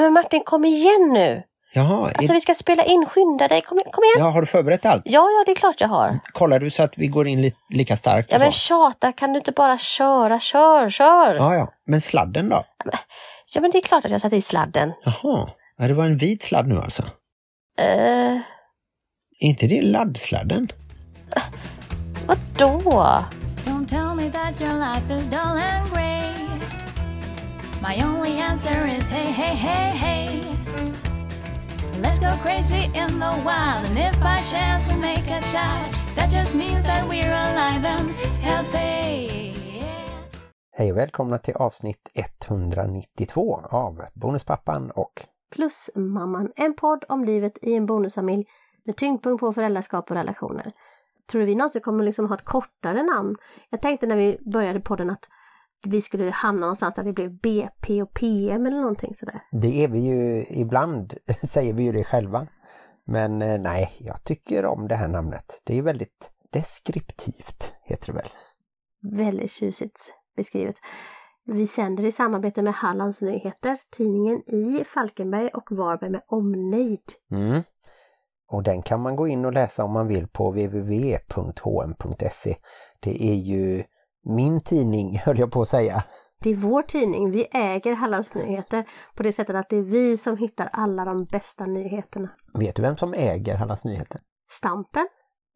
Men Martin, kom igen nu! Jaha, Alltså är... vi ska spela in, skynda dig, kom, kom igen! ja, har du förberett allt? Ja, ja, det är klart jag har. Kollar du så att vi går in li lika starkt? Ja men tjata, kan du inte bara köra? Kör, kör! Ja, ja, ja. Men sladden då? men det är klart att jag satt i sladden. Jaha, ja, det var en vit sladd nu alltså? Eh, Är inte det laddsladden? vadå? Don't tell me that your life is dull and grey. My only answer is hey, hey, hey, hey. Let's go crazy in the wild, and if by chance we make a child, that just means that we're alive and healthy. Hej och välkomna till avsnitt 192 av Bonuspappan och Plus mamman, en podd om livet i en bonusfamilj med tyngdpunkt på föräldraskap och relationer. Tror du vi någonsin kommer liksom ha ett kortare namn? Jag tänkte när vi började podden att vi skulle hamna någonstans där vi blev BP och PM eller någonting sådär. det är vi ju ibland, säger vi ju det själva. Men eh, nej, jag tycker om det här namnet. Det är väldigt deskriptivt, heter det väl? Väldigt tjusigt beskrivet. Vi sänder i samarbete med Hallands Nyheter, tidningen i Falkenberg och Varberg med omnejd. Mm. Och den kan man gå in och läsa om man vill på www.hm.se. Det är ju min tidning, höll jag på att säga. Det är vår tidning, vi äger Hallands Nyheter på det sättet att det är vi som hittar alla de bästa nyheterna. Vet du vem som äger Hallands Nyheter? Stampen,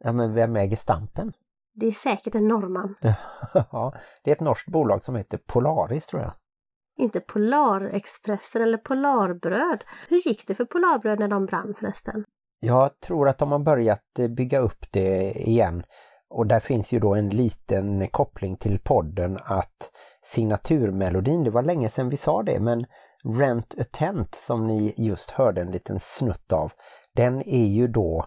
Ja, men vem äger Stampen? det är säkert en norrman. ja, det är ett norskt bolag som heter Polaris tror jag. Inte Polarexpressen eller Polarbröd. Hur gick det för Polarbröd när de brann förresten? Jag tror att de har börjat eh, bygga upp det igen. Och där finns ju då en liten koppling till podden att signaturmelodin, det var länge sedan vi sa det, men Rent a Tent som ni just hörde en liten snutt av, den är ju då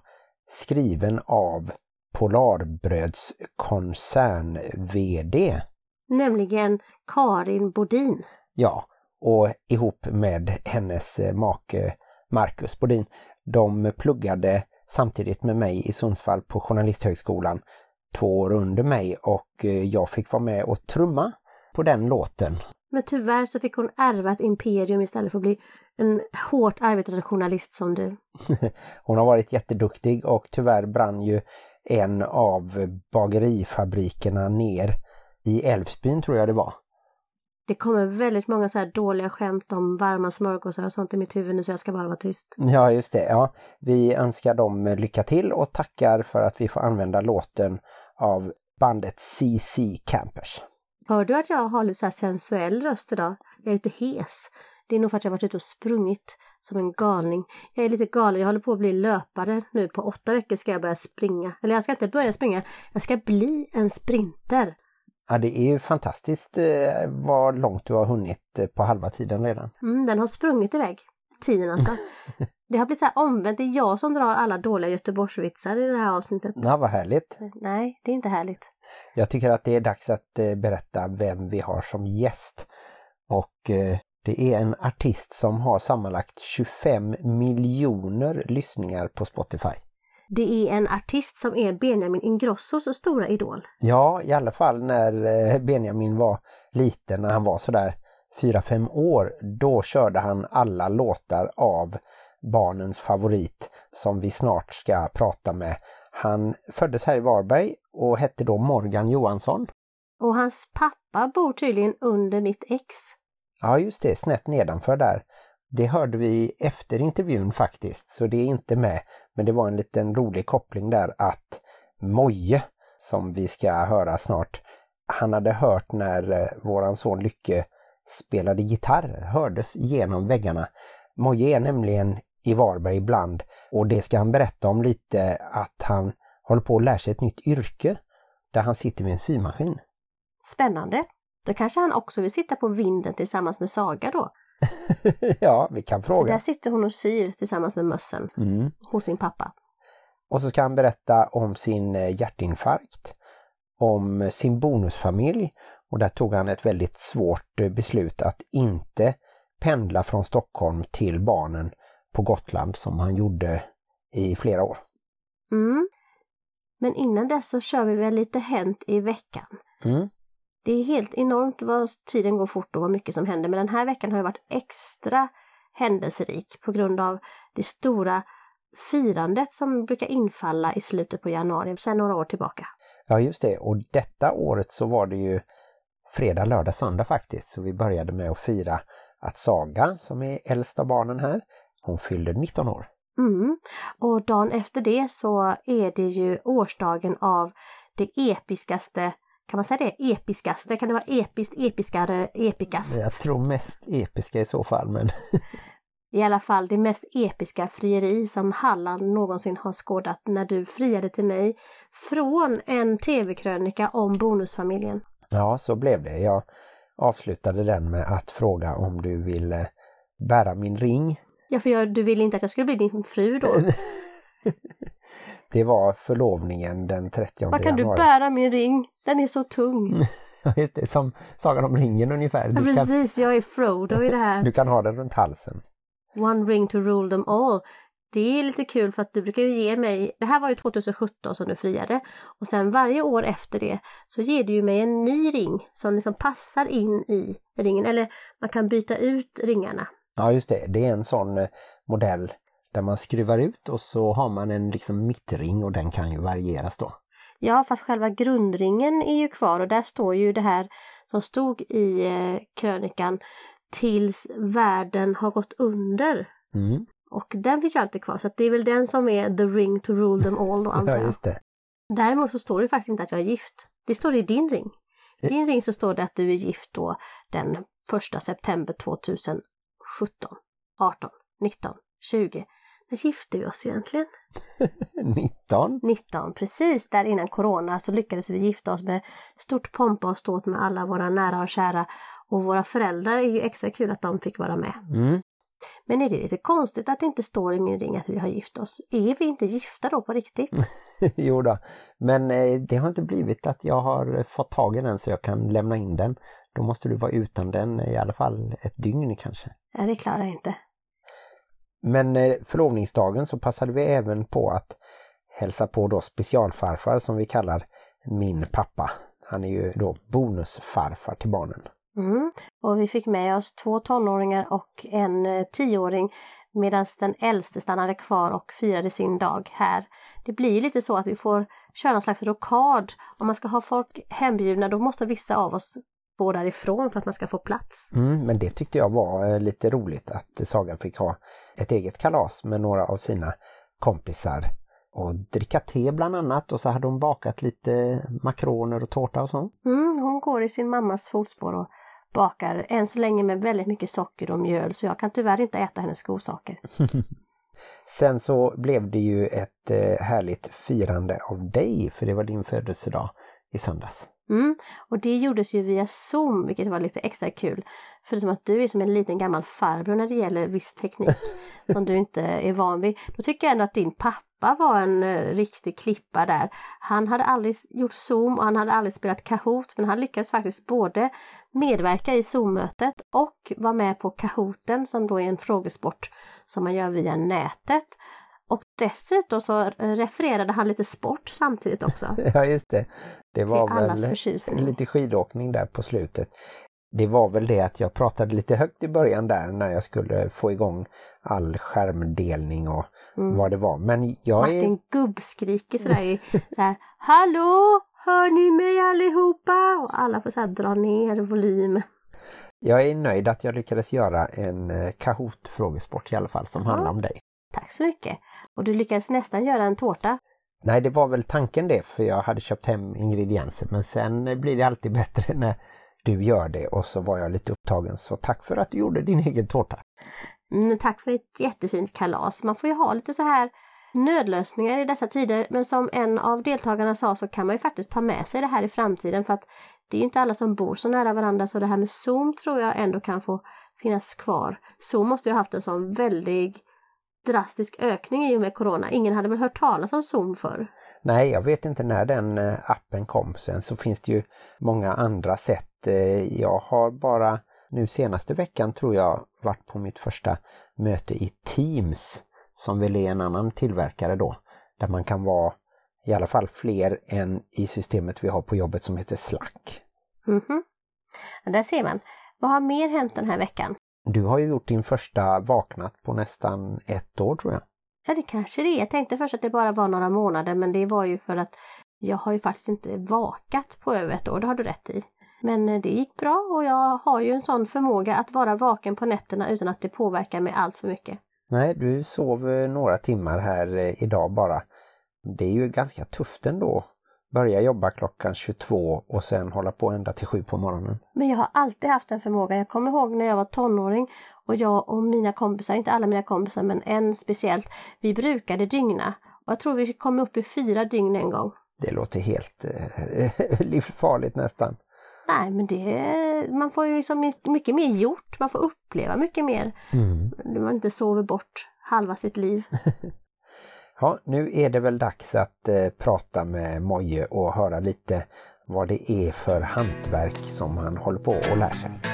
skriven av Polarbröds koncern-VD. Nämligen Karin Bodin. Ja, och ihop med hennes make Marcus Bodin. De pluggade samtidigt med mig i Sundsvall på Journalisthögskolan två år under mig och eh, jag fick vara med och trumma på den låten. Men tyvärr så fick hon ärva ett imperium istället för att bli en hårt arbetande journalist som du. Hon har varit jätteduktig och tyvärr brann ju en av bagerifabrikerna ner i Älvsbyn tror jag det var. Det kommer väldigt många så här dåliga skämt om varma smörgåsar och sånt i mitt huvud nu så jag ska bara vara tyst. Ja, just det. Ja, vi önskar dem lycka till och tackar för att vi får använda låten av bandet CC Campers. Hör du att jag har lite så sensuell röst idag? Jag är lite hes. Det är nog för att jag varit ute och sprungit som en galning. Jag är lite galen, jag håller på att bli löpare nu. På åtta veckor ska jag börja springa. Eller jag ska inte börja springa, jag ska bli en sprinter. Ja, det är ju fantastiskt eh, vad långt du har hunnit eh, på halva tiden redan. Mm, den har sprungit iväg. Tiden alltså. Det har blivit så här omvänt, det är jag som drar alla dåliga Göteborgsvitsar i det här avsnittet. Ja, vad härligt. Nej, det är inte härligt. Jag tycker att det är dags att eh, berätta vem vi har som gäst. Och eh, det är en artist som har sammanlagt 25 miljoner lyssningar på Spotify. Det är en artist som är Benjamin Ingrossos stora idol. Ja, i alla fall när eh, Benjamin var liten, när han var sådär 4-5 år, då körde han alla låtar av barnens favorit som vi snart ska prata med. Han föddes här i Varberg och hette då Morgan Johansson. Och hans pappa bor tydligen under mitt ex. Ja, just det, snett nedanför där. Det hörde vi efter intervjun faktiskt, så det är inte med. Men det var en liten rolig koppling där att Moje, som vi ska höra snart, han hade hört när eh, våran son Lycke spelade gitarr, hördes genom väggarna. Moje är nämligen i Varberg ibland och det ska han berätta om lite att han håller på att lära sig ett nytt yrke där han sitter med en symaskin. Spännande. Då kanske han också vill sitta på vinden tillsammans med Saga då. ja, vi kan För fråga. där sitter hon och syr tillsammans med mössen Mm. hos sin pappa. Och så ska han berätta om sin eh, hjärtinfarkt, om sin bonusfamilj och där tog han ett väldigt svårt eh, beslut att inte pendla från Stockholm till barnen på Gotland som han gjorde i flera år. Mm. Men innan dess så kör vi väl lite Hänt i veckan. Mm. Det är helt enormt vad tiden går fort och vad mycket som händer. Men den här veckan har varit extra händelserik på grund av det stora firandet som brukar infalla i slutet på januari sedan några år tillbaka. Ja just det, och detta året så var det ju fredag, lördag, söndag faktiskt. Så vi började med att fira att Saga, som är äldst av barnen här, hon fyllde 19 år. Mm. Och dagen efter det så är det ju årsdagen av det episkaste kan man säga det? Episkaste? Kan det vara episkt, episkare, epikast? Jag tror mest episka i så fall, men... I alla fall det mest episka frieri som Halland någonsin har skådat när du friade till mig från en tv-krönika om bonusfamiljen. Ja, så blev det. Jag avslutade den med att fråga om du ville bära min ring. Ja, för jag, du ville inte att jag skulle bli din fru då. det var förlovningen den 30 Vad kan januari. du bära min ring? Den är så tung. Just det, som Sagan om ringen ungefär. Du ja, precis, kan... jag är Frodo i det här. Du kan ha den runt halsen. One ring to rule them all. Det är lite kul för att du brukar ju ge mig, det här var ju 2017 som du friade och sen varje år efter det så ger du ju mig en ny ring som liksom passar in i ringen eller man kan byta ut ringarna. Ja just det, det är en sån eh, modell där man skruvar ut och så har man en liksom mittring och den kan ju varieras då. Ja fast själva grundringen är ju kvar och där står ju det här som stod i eh, krönikan tills världen har gått under. Mm. Och den finns ju alltid kvar så det är väl den som är the ring to rule them all då antar jag. ja, just det. Däremot så står det faktiskt inte att jag är gift. Det står i din ring. I din ring så står det att du är gift då den 1 september 2017, 18, 19, 20. När gifte vi oss egentligen? 19? 19, precis där innan Corona så lyckades vi gifta oss med stort pompa och ståt med alla våra nära och kära. Och våra föräldrar är ju extra kul att de fick vara med. Mm. Men är det lite konstigt att det inte står i min ring att vi har gift oss? Är vi inte gifta då på riktigt? jo då, men eh, det har inte blivit att jag har fått tag i den så jag kan lämna in den. Då måste du vara utan den i alla fall ett dygn kanske. Ja, det klarar jag inte. Men eh, förlovningsdagen så passade vi även på att hälsa på då specialfarfar som vi kallar min pappa. Han är ju då bonusfarfar till barnen. Mm. Och vi fick med oss två tonåringar och en eh, tioåring medan den äldste stannade kvar och firade sin dag här. Det blir lite så att vi får köra någon slags rokad. Om man ska ha folk hembjudna då måste vissa av oss gå därifrån för att man ska få plats. Mm, men det tyckte jag var eh, lite roligt att Sagan fick ha ett eget kalas med några av sina kompisar och dricka te bland annat och så hade hon bakat lite makroner och tårta och så. Mm, hon går i sin mammas fotspår och bakar än så länge med väldigt mycket socker och mjöl så jag kan tyvärr inte äta hennes godsaker. Sen så blev det ju ett eh, härligt firande av dig för det var din födelsedag i söndags. Mm, och det gjordes ju via Zoom vilket var lite extra kul. Förutom att du är som en liten gammal farbror när det gäller viss teknik som du inte är van vid. Då tycker jag ändå att din pappa var en uh, riktig klippa där. Han hade aldrig gjort Zoom och han hade aldrig spelat Kahoot men han lyckades faktiskt både medverka i Zoom-mötet och vara med på Kahooten som då är en frågesport som man gör via nätet. Och dessutom så refererade han lite sport samtidigt också. ja just det. Det var väl lite skidåkning där på slutet. Det var väl det att jag pratade lite högt i början där när jag skulle få igång all skärmdelning och mm. vad det var. Men jag Martin är... gubbskriker sådär, sådär Hallå! Hör ni mig allihopa? Och alla får så dra ner volym. Jag är nöjd att jag lyckades göra en eh, Kahoot frågesport i alla fall som ja. handlar om dig. Tack så mycket! Och du lyckades nästan göra en tårta. Nej, det var väl tanken det för jag hade köpt hem ingredienser men sen blir det alltid bättre när du gör det och så var jag lite upptagen så tack för att du gjorde din egen tårta. Mm, tack för ett jättefint kalas. Man får ju ha lite så här nödlösningar i dessa tider men som en av deltagarna sa så kan man ju faktiskt ta med sig det här i framtiden för att det är inte alla som bor så nära varandra så det här med Zoom tror jag ändå kan få finnas kvar. Zoom måste ju ha haft en sån väldig drastisk ökning i och med Corona. Ingen hade väl hört talas om Zoom förr? Nej, jag vet inte när den eh, appen kom. Sen så finns det ju många andra sätt. Eh, jag har bara nu senaste veckan tror jag varit på mitt första möte i Teams som väl är en annan tillverkare då. Där man kan vara i alla fall fler än i systemet vi har på jobbet som heter Slack. Mm -hmm. Där ser man. Vad har mer hänt den här veckan? Du har ju gjort din första vaknat på nästan ett år tror jag. Ja, det kanske det är. Jag tänkte först att det bara var några månader, men det var ju för att jag har ju faktiskt inte vakat på över ett år, det har du rätt i. Men eh, det gick bra och jag har ju en sån förmåga att vara vaken på nätterna utan att det påverkar mig allt för mycket. Nej, du sov några timmar här eh, idag bara. Det är ju ganska tufft ändå. Börja jobba klockan 22 och sen hålla på ända till 7 på morgonen. Men jag har alltid haft en förmåga. Jag kommer ihåg när jag var tonåring och jag och mina kompisar, inte alla mina kompisar men en speciellt, vi brukade dygna. Och jag tror vi kom upp i fyra dygn en gång. Det låter helt eh, livsfarligt nästan. Nej men det, man får ju liksom mycket mer gjort, man får uppleva mycket mer. Mm. Man inte sover bort halva sitt liv. Ja, nu är det väl dags att eh, prata med Moje och höra lite vad det är för hantverk som han håller på och lär sig.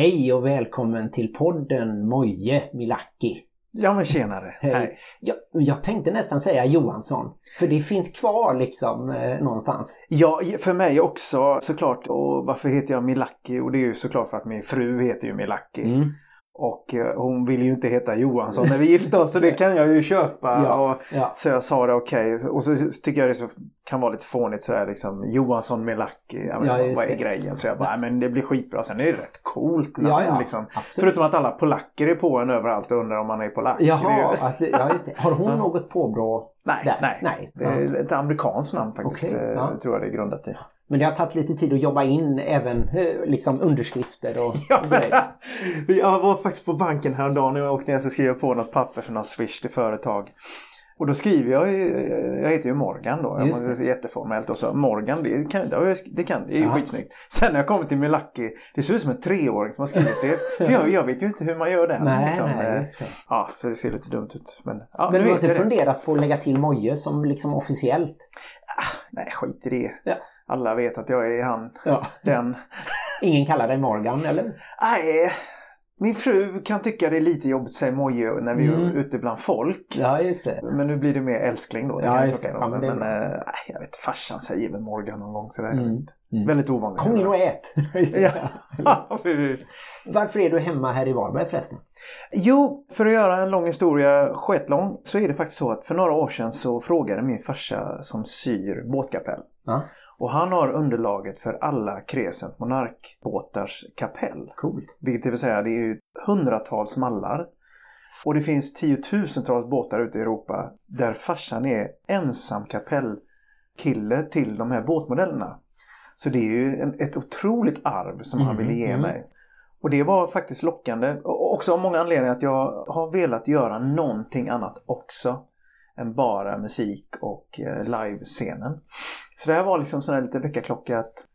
Hej och välkommen till podden Moje Milaki. Ja men tjenare, Hej. hej. Jag, jag tänkte nästan säga Johansson, för det finns kvar liksom eh, någonstans. Ja, för mig också såklart. Och varför heter jag Milaki? Och det är ju såklart för att min fru heter ju Milaki. Mm. Och eh, hon vill ju inte heta Johansson när vi gifte oss så det kan jag ju köpa. Ja, och, ja. Så jag sa det okej. Och så tycker jag det så, kan vara lite fånigt sådär liksom. Johansson Milaki. Ja, vad är det. grejen? Så jag bara, "Nej, men det blir skitbra. Sen är det rätt coolt namn liksom. Förutom att alla polacker är på en överallt och undrar om man är polack. Det är Jaha, ju- att, ja, just det. Har hon något påbrå? Nej, Där. nej. Nej. Det är ett amerikanskt namn faktiskt. Okej, eh, tror jag det är grundat i. Men det har tagit lite tid att jobba in även eh, liksom underskrifter och Ja, grejer. jag var faktiskt på banken häromdagen och åkte ner och skriva på något papper för någon swish till företag. Och då skriver jag, ju- jag heter ju Morgan då, Just det jätteformellt och så Morgan det kan, det kan, det är ju Ja. skitsnyggt. Sen när jag kommer till Milaki, det ser ut som en treåring som har skrivit det. För jag, jag vet ju inte hur man gör det. Nej, liksom. nej, det. Ja, så det ser lite dumt ut. Men, ja, Men du har inte funderat på att lägga till Moje som liksom officiellt? Nej, skit i det. Ja. Alla vet att jag är han, Ja. den. Ingen kallar dig Morgan eller? Nej, min fru kan tycka det är lite jobbigt att säga moje när vi Mm. är ute bland folk. Ja, just det. Men nu blir det mer älskling då. Ja, just det. Ja, men men nej, jag vet farsan säger väl Morgan någon gång sådär. Mm. Mm. Väldigt ovanligt. Kom in och ät! Ja. Varför är du hemma här i Varberg förresten? jo, för att göra en lång historia skitlång så är det faktiskt så att för några år sedan så frågade min farsa som syr båtkapell. Ja, Och han har underlaget för alla Crescent Monark-båtars kapell. coolt. Vilket det vill säga det är ju hundratals mallar. Och det finns tiotusentals båtar ute i Europa där farsan är ensam kapellkille till de här båtmodellerna. Så det är ju en, ett otroligt arv som han Mm, ville ge mm. mig. Och det var faktiskt lockande. Och också av många anledningar att jag har velat göra någonting annat också. Än bara musik och eh, livescenen. Så det här var liksom sån här lite väckarklocka att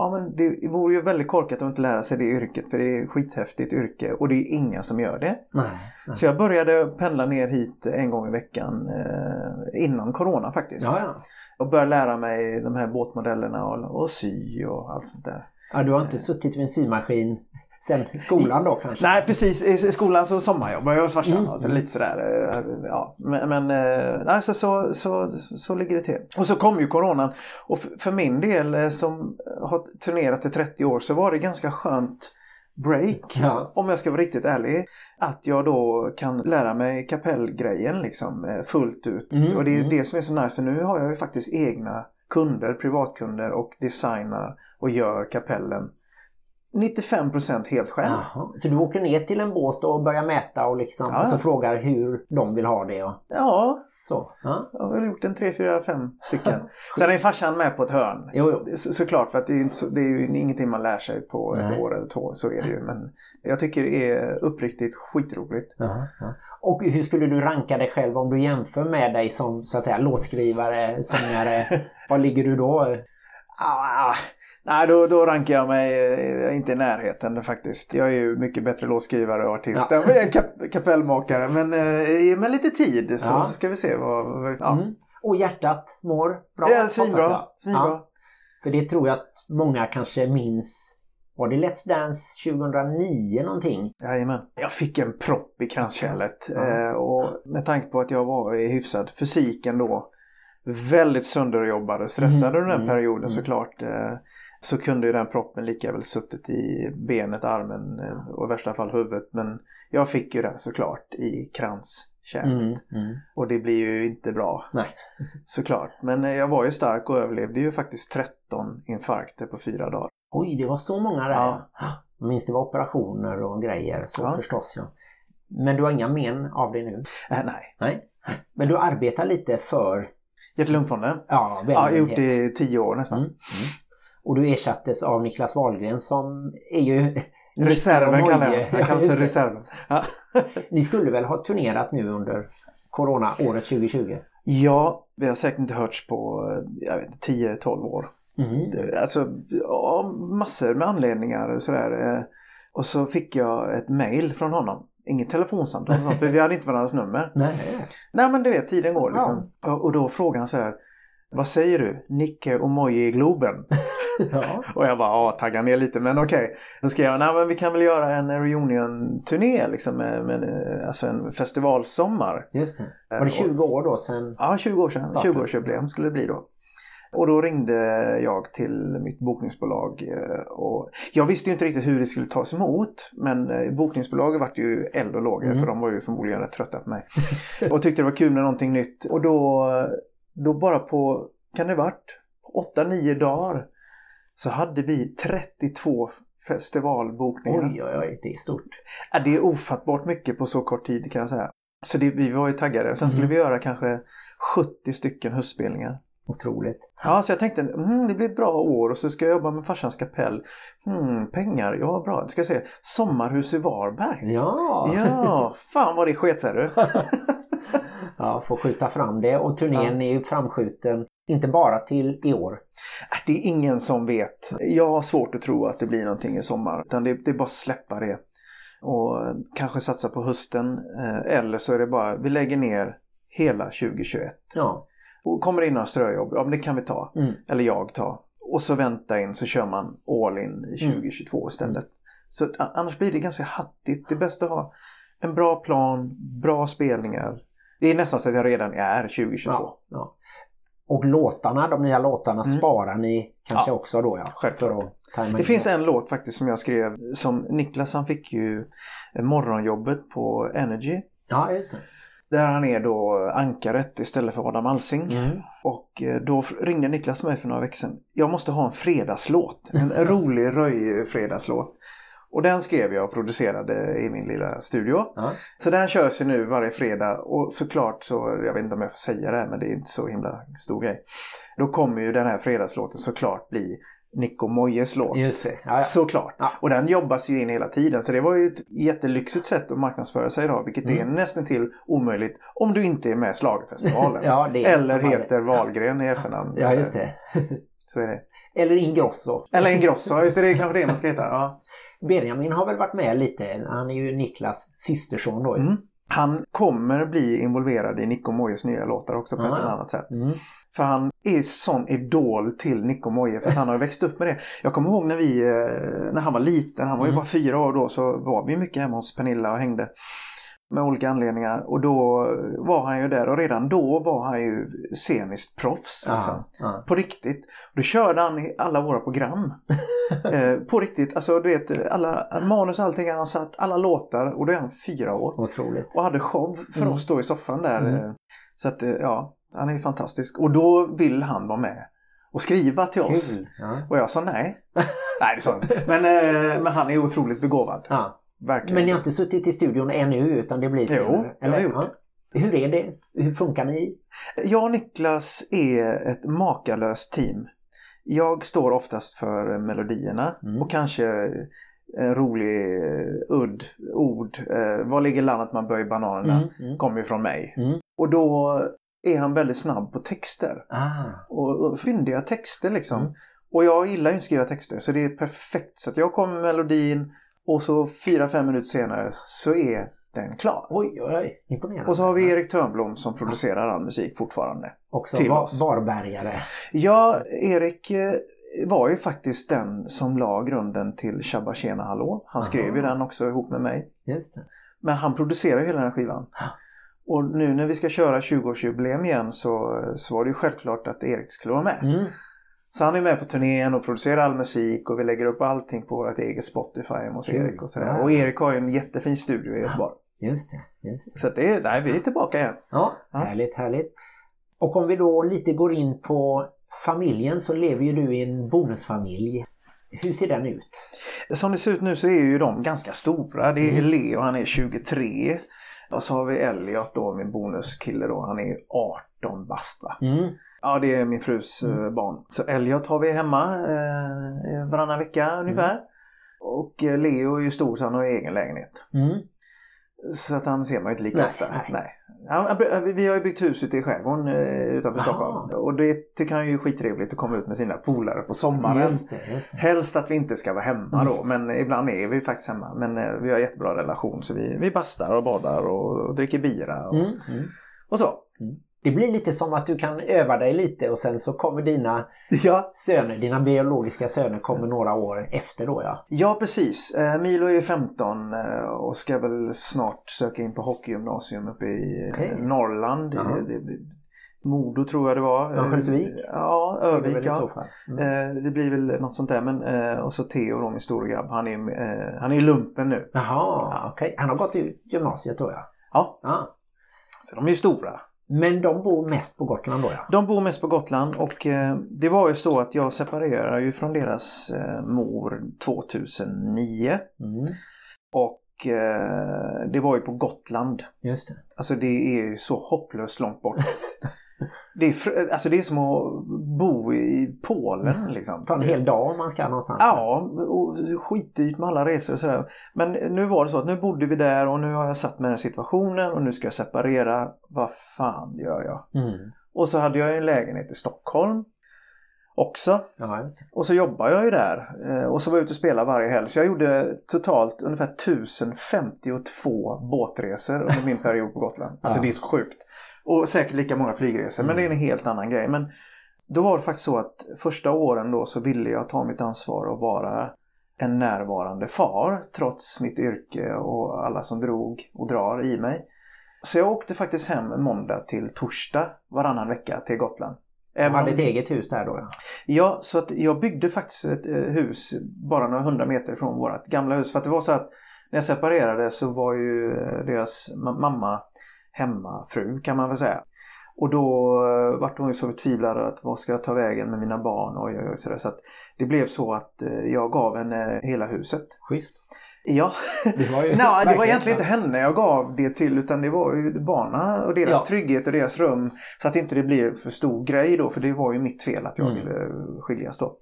Ja men det vore ju väldigt korkat att inte lära sig det yrket för det är ett skithäftigt yrke och det är inga som gör det. Nej. nej. Så jag började pendla ner hit en gång i veckan eh, innan corona faktiskt. Ja, ja. Och började lära mig de här båtmodellerna och, och sy och allt sånt där. ja, du har inte suttit vid en symaskin sen skolan då kanske? Nej precis, i skolan så sommarjobbade jag hos farsan. Mm. Alltså, lite sådär. eh, Ja. Men, men nej, så, så, så, så ligger det till. Och så kom ju coronan. Och för min del eh, som har turnerat i 30 år så var det ganska skönt break. Ja. Om jag ska vara riktigt ärlig. Att jag då kan lära mig kapellgrejen liksom fullt ut. Mm, och det är mm. det som är så nice för nu har jag ju faktiskt egna kunder, privatkunder och designar och gör kapellen 95% helt själv. Jaha. Så du åker ner till en båt och börjar mäta och liksom Ja, ja. och så frågar hur de vill ha det och Ja, så? Ja. jag har väl gjort en 3, 4, 5 stycken. Sen är farsan med på ett hörn. Jo, jo. Så, såklart för att det är, så, det är ju ingenting man lär sig på ett Nej. år eller två. Så är det ju. Men jag tycker det är uppriktigt skitroligt. Jaha, ja. Och hur skulle du ranka dig själv om du jämför med dig som så att säga låtskrivare, sångare? Var ligger du då? Ah, nej, då, då rankar jag mig eh, inte i närheten faktiskt. Jag är ju mycket bättre låtskrivare och artist Ja. än kap, kapellmakare. Men eh, ge mig lite tid så, Ja. så ska vi se vad... ja. Mm. Och hjärtat mår bra? Hoppas svinbra. Ja. För det tror jag att många kanske minns. Var det Let's Dance 2009 någonting? Jajamän. Jag fick en propp i kranskärlet Ja. eh, och med tanke på att jag var i hyfsad fysiken då väldigt sönderjobbad och stressad Mm, under den mm, perioden mm. såklart. eh, Så kunde ju den proppen lika väl suttit i benet, armen eh, och i värsta fall huvudet. Men jag fick ju den såklart i kranskärlet. Mm, mm. Och det blir ju inte bra Nej. såklart. Men eh, jag var ju stark och överlevde ju faktiskt 13 infarkter på fyra dagar. Oj, det var så många där. Ja. Ja. Jag minns det var operationer och grejer så Ja. förstås ja. Men du har inga men av det nu? Äh, nej, Nej. Men du arbetar lite för Hjärt-lungfonden. ja, Ja, jag har gjort det i tio år nästan. Mm. Och du ersattes av Niklas Wahlgren som är ju Reserven kallar jag Han Ja, kallas för reserven. Ja. Ni skulle väl ha turnerat nu under Corona-året 2020? ja, vi har säkert inte hörts på eh, jag vet, inte, 10-12 år. Mm. Alltså ja, massor med anledningar sådär. eh, Och så fick jag ett mail från honom. Inget telefonsamtal sånt, för vi hade inte varandras nummer. Nej. Nej men du vet, tiden går liksom. Och, och då frågade han så här. Vad säger du? Nicke och Moje i Globen? Ja. Och jag bara, ja, tagga ner lite, men okej. Då skrev jag, nej men vi kan väl göra en reunion-turné liksom med, med eh, alltså en festivalsommar. Just det. Var det 20 år då sedan? Ja, 20 år sedan. Starten. 20-årsjubileum skulle det bli då. Och då ringde jag till mitt bokningsbolag eh, och jag visste ju inte riktigt hur det skulle tas emot men eh, bokningsbolaget vart ju eld och lågor Mm. för de var ju förmodligen rätt trötta på mig. Och tyckte det var kul med någonting nytt och då, då bara på, kan det varit, 8-9 dagar så hade vi 32 festivalbokningar. Oj, oj, oj, det är stort. Ja, det är ofattbart mycket på så kort tid kan jag säga. Så det, vi var ju taggade. Sen skulle Mm. vi göra kanske 70 stycken höstspelningar. Otroligt. Ja, så jag tänkte mm, det blir ett bra år och så ska jag jobba med farsans kapell. Hmm, pengar, ja bra. Ska jag se, sommarhus i Varberg. Ja! Ja, fan vad det sket du. ja, får skjuta fram det och turnén är ju framskjuten inte bara till i år. Äh, Det är ingen som vet. Jag har svårt att tro att det blir någonting i sommar. Utan det, det är bara att släppa det. Och eh, kanske satsa på hösten. eh, Eller så är det bara, vi lägger ner hela 2021. Ja. Och kommer det in några ströjobb, ja men det kan vi ta. Mm. Eller jag ta. Och så vänta in så kör man all in i 2022 istället. Så annars blir det ganska hattigt. Det är bäst att ha en bra plan, bra spelningar. Det är nästan så att jag redan är 2022. Ja, ja. Och låtarna, de nya låtarna Mm. sparar ni kanske Ja, också då ja? självklart. Det in finns en låt faktiskt som jag skrev som Niklas han fick ju morgonjobbet på Energy. Ja, just det. Där han är då ankaret istället för Adam Alsing. Mm. Och eh, då ringde Niklas mig för några veckor sedan. Jag måste ha en fredagslåt. En rolig röj-fredagslåt. Och den skrev jag och producerade i min lilla studio. Ja. Så den körs ju nu varje fredag och såklart så, jag vet inte om jag får säga det här men det är inte så himla stor grej. Då kommer ju den här fredagslåten såklart bli Nico Mojes låt. Just det. Ja, ja. Såklart. Ja. Och den jobbas ju in hela tiden så det var ju ett jättelyxigt sätt att marknadsföra sig idag vilket är Mm. nästan till omöjligt om du inte är med i Schlagerfestivalen. Ja, är Eller heter. Wahlgren i efternamn. Ja, just det. Så är det. Eller Ingrosso. Eller Ingrosso, just det, det är kanske det man ska heta. Ja. Benjamin har väl varit med lite. Han är ju Niklas systerson då. Mm. Han kommer bli involverad i Nico Mojes nya låtar också på ett Ah. eller annat sätt. Mm. För han är sån idol till Nico Moje för att han har växt upp med det. Jag kommer ihåg när vi, eh, när han var liten, han var ju Mm. bara fyra år då, så var vi mycket hemma hos Pernilla och hängde. Med olika anledningar och då var han ju där och redan då var han ju sceniskt proffs. Liksom. Ja, ja. På riktigt. Då körde han i alla våra program. eh, på riktigt, alltså du vet alla manus och allting han satt, alla låtar och då är han fyra år. Otroligt. Och hade show för Mm. oss då i soffan där. Mm. eh, Så att eh, ja, han är fantastisk. Och då vill han vara med och skriva till oss. Kul. Ja. Och jag sa nej. nej det sa. Men, eh, men han är otroligt begåvad. Ja. Verkligen. Men ni har inte suttit i studion ännu utan det blir Jo, senare? det har jag gjort. Ja. Hur är det? Hur funkar ni? Jag och Niklas är ett makalöst team. Jag står oftast för melodierna Mm. och kanske en rolig eh, udd, ord. Eh, var ligger landet man böjer bananerna? Mm, mm. Kommer ju från mig. Mm. Och då är han väldigt snabb på texter. Ah. Och, och fyndiga texter liksom. Mm. Och jag gillar ju att skriva texter så det är perfekt. Så jag kommer med melodin och så fyra, fem minuter senare så är den klar. Oj, oj, oj. Imponerande. Och så har vi Erik Törnblom som producerar all musik fortfarande. Också till var, oss. Varbergare. Ja, Erik eh, var ju faktiskt den som la grunden till Shabba Tjena Hallå. Han skrev ju Aha. den också ihop med mig. Just det. Men han producerar ju hela den här skivan. Och nu när vi ska köra 20-årsjubileum igen så, så var det ju självklart att Erik skulle vara med. Mm. Så han är med på turnén och producerar all musik och vi lägger upp allting på vårt eget Spotify hos. Erik och sådär. Ja. Och Erik har ju en jättefin studio i Göteborg. Just det. Just det. Så det är, nej, vi är tillbaka igen. Ja, Ja. härligt, härligt. Och om vi då lite går in på familjen så lever ju du i en bonusfamilj. Hur ser den ut? Som det ser ut nu så är ju de ganska stora. Det är Mm. Leo, han är 23. Och så har vi Elliot då, min bonuskille då, han är 18 bast va? Mm. Ja, det är min frus eh, barn. Så Elliot har vi hemma eh, varannan vecka ungefär. Och eh, Leo är ju stor så han har egen lägenhet. Mm. Så att han ser man ju inte lika Nej, ofta. nej. Nej. Han, han- vi har ju byggt hus ute i skärgården eh, utanför Jaha. Stockholm. Och det tycker han ju är skittrevligt att komma ut med sina polare på sommaren. Just det, just det. Helst att vi inte ska vara hemma då, Mm. men ibland är vi faktiskt hemma. Men eh, vi har jättebra relation så vi, vi bastar och badar och, och dricker bira och, Mm. Mm. och så. Det blir lite som att du kan öva dig lite och sen så kommer dina Ja, söner, dina biologiska söner kommer några år efter då ja. ja precis. Eh, Milo är 15 eh, och ska väl snart söka in på hockeygymnasium uppe i eh, Norrland. Det, det, Modo tror jag det var. Örnsköldsvik? Ja, Det är det Örnsköldsvik i så ja. Mm. Eh, Det blir väl något sånt där. Men, eh, och så Theo då, min stora grabb. Han är, eh, han är i lumpen nu. Jaha, okej. Han har gått ut gymnasiet tror jag. Ja, Ja. så de är ju stora. Men de bor mest på Gotland då ja. De bor mest på Gotland och eh, det var ju så att jag separerade ju från deras eh, mor 2009 Mm. och eh, det var ju på Gotland. Just det. Alltså det är ju så hopplöst långt bort. det, är, alltså det är som att bo i Polen liksom. Ta en hel dag om man ska någonstans. Ja, och skitdyrt med alla resor och sådär. Men nu var det så att nu bodde vi där och nu har jag satt mig i den situationen och nu ska jag separera. Vad fan gör jag? Mm. Och så hade jag en lägenhet i Stockholm också. Ja. Och så jobbar jag ju där eh, och så var jag ute och spelade varje helg. Så jag gjorde totalt ungefär 1052 båtresor under min period på Gotland. Alltså Ja. det är så sjukt. Och säkert lika många flygresor men det är en helt annan grej. Men då var det faktiskt så att första åren då så ville jag ta mitt ansvar och vara en närvarande far trots mitt yrke och alla som drog och drar i mig. Så jag åkte faktiskt hem måndag till torsdag varannan vecka till Gotland. Du hade ett eget hus där då ja. Ja, så att jag byggde faktiskt ett eh, hus bara några hundra meter från vårt gamla hus. För att det var så att när jag separerade så var ju eh, deras ma- mamma hemmafru kan man väl säga. Och då eh, vart hon ju så förtvivlad att vad ska jag ta vägen med mina barn och, och, och sådär. Så att det blev så att eh, jag gav henne hela huset. Schysst. Ja, Det var ju Nej, det var egentligen inte henne jag gav det till utan det var ju barnen och deras Ja. trygghet och deras rum. Så att inte det blir för stor grej då för det var ju mitt fel att jag Mm. ville skiljas då.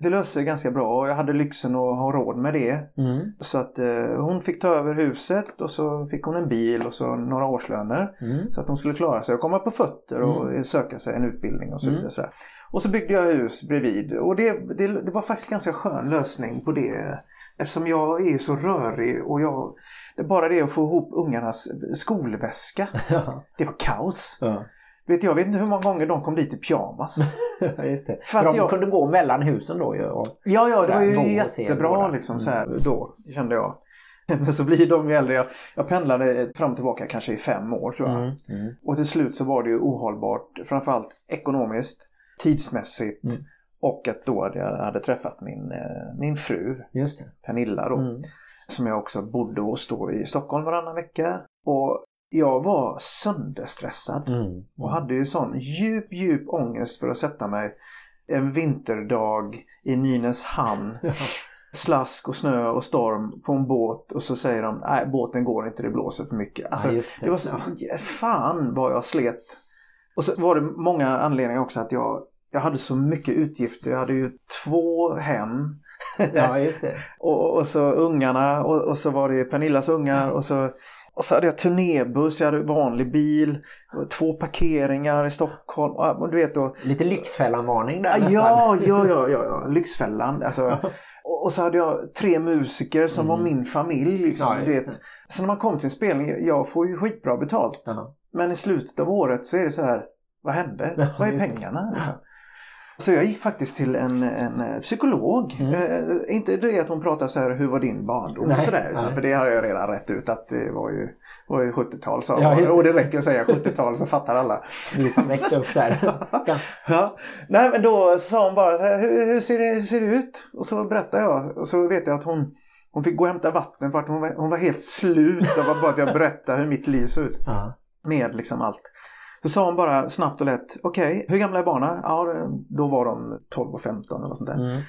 Det löste sig ganska bra och jag hade lyxen att ha råd med det. Mm. Så att eh, hon fick ta över huset och så fick hon en bil och så några årslöner. Mm. Så att hon skulle klara sig och komma på fötter och söka sig en utbildning och så vidare. Mm. sådär. Och så byggde jag hus bredvid och det, det, det var faktiskt ganska skön lösning på det. Eftersom jag är så rörig och jag, det bara det att få ihop ungarnas skolväska. Ja. Det var kaos. Ja. Vet, jag vet inte hur många gånger de kom dit i pyjamas. Just det. För För att de jag- kunde gå mellan husen då ju. Och... Ja, ja, det var ju jättebra liksom så Mm. här då, kände jag. Men så blir de ju äldre. Jag, jag pendlade fram och tillbaka kanske i fem år tror jag. Mm. Mm. Och till slut så var det ju ohållbart, framförallt ekonomiskt, tidsmässigt Mm. och att då hade jag hade träffat min, eh, min fru Just det. Pernilla då, Mm. som jag också bodde hos då i Stockholm varannan vecka. Och jag var sönderstressad Mm. och hade ju sån djup, djup ångest för att sätta mig en vinterdag i Nynäshamn slask och snö och storm på en båt och så säger de nej båten går inte det blåser för mycket. Alltså, Ja, det. det var så, fan vad jag slet. Och så var det många anledningar också att jag, jag hade så mycket utgifter. Jag hade ju två hem Ja, just det. och, och så ungarna och, och så var det Pernillas ungar och så, och så hade jag turnébuss, jag hade vanlig bil, två parkeringar i Stockholm. Och, du vet då, Lite Lyxfällan-varning där Ja, nästan. ja, ja, ja, ja, Lyxfällan. Alltså, och, så hade jag tre musiker som Mm. var min familj. Liksom, Ja, du vet. Så när man kommer till en spelning, jag får ju skitbra betalt. Ja. Men i slutet av året så är det så här, vad hände? Ja, vad är pengarna? Liksom? Så jag gick faktiskt till en, en eh, psykolog. Mm. Eh, inte det att hon pratar så här, hur var din barndom och sådär. Utan nej. för det har jag redan rätt ut att det var ju, var ju 70-tal. Så, Ja, det. och det räcker att säga 70-tal så fattar alla. Vi som växte upp där. Ja. Nej men då sa hon bara så här, hur, hur, ser det, hur ser det ut? Och så berättade jag och så vet jag att hon hon fick gå och hämta vatten för att hon var, hon var helt slut av att bara att jag berättade hur mitt liv såg ut. Med liksom allt. Så sa hon bara snabbt och lätt, okej, hur gamla är barnen? Ja, då var de 12 och 15 eller sånt där. Mm.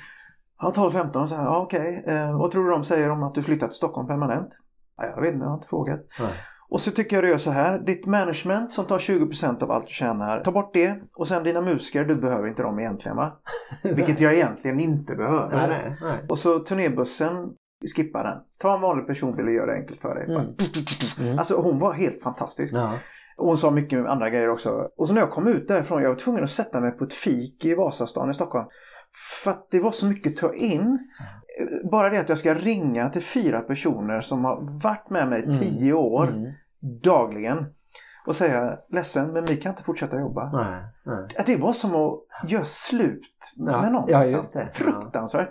Ja, 12 15 och så här, ja okej. Eh, vad tror du de säger om att du flyttat till Stockholm permanent? Ja, jag vet inte, jag har inte frågat. Nej. Och så tycker jag du gör så här. Ditt management som tar 20% av allt du tjänar. Ta bort det. Och sen dina musiker, du behöver inte dem egentligen va? Vilket jag egentligen inte behöver. Nej, nej, nej. Och så turnébussen, skippa den. Ta en vanlig personbil och gör det enkelt för dig. Mm. Mm. Alltså hon var helt fantastisk. Ja. Och hon sa mycket andra grejer också. Och så när jag kom ut därifrån, jag var tvungen att sätta mig på ett fik i Vasastan i Stockholm. För att det var så mycket att ta in. Bara det att jag ska ringa till fyra personer som har varit med mig Mm. tio år Mm. dagligen. Och säga ledsen men vi kan inte fortsätta jobba. Nej, nej. Det var som att göra slut Ja, med någon. ja, liksom. Fruktansvärt.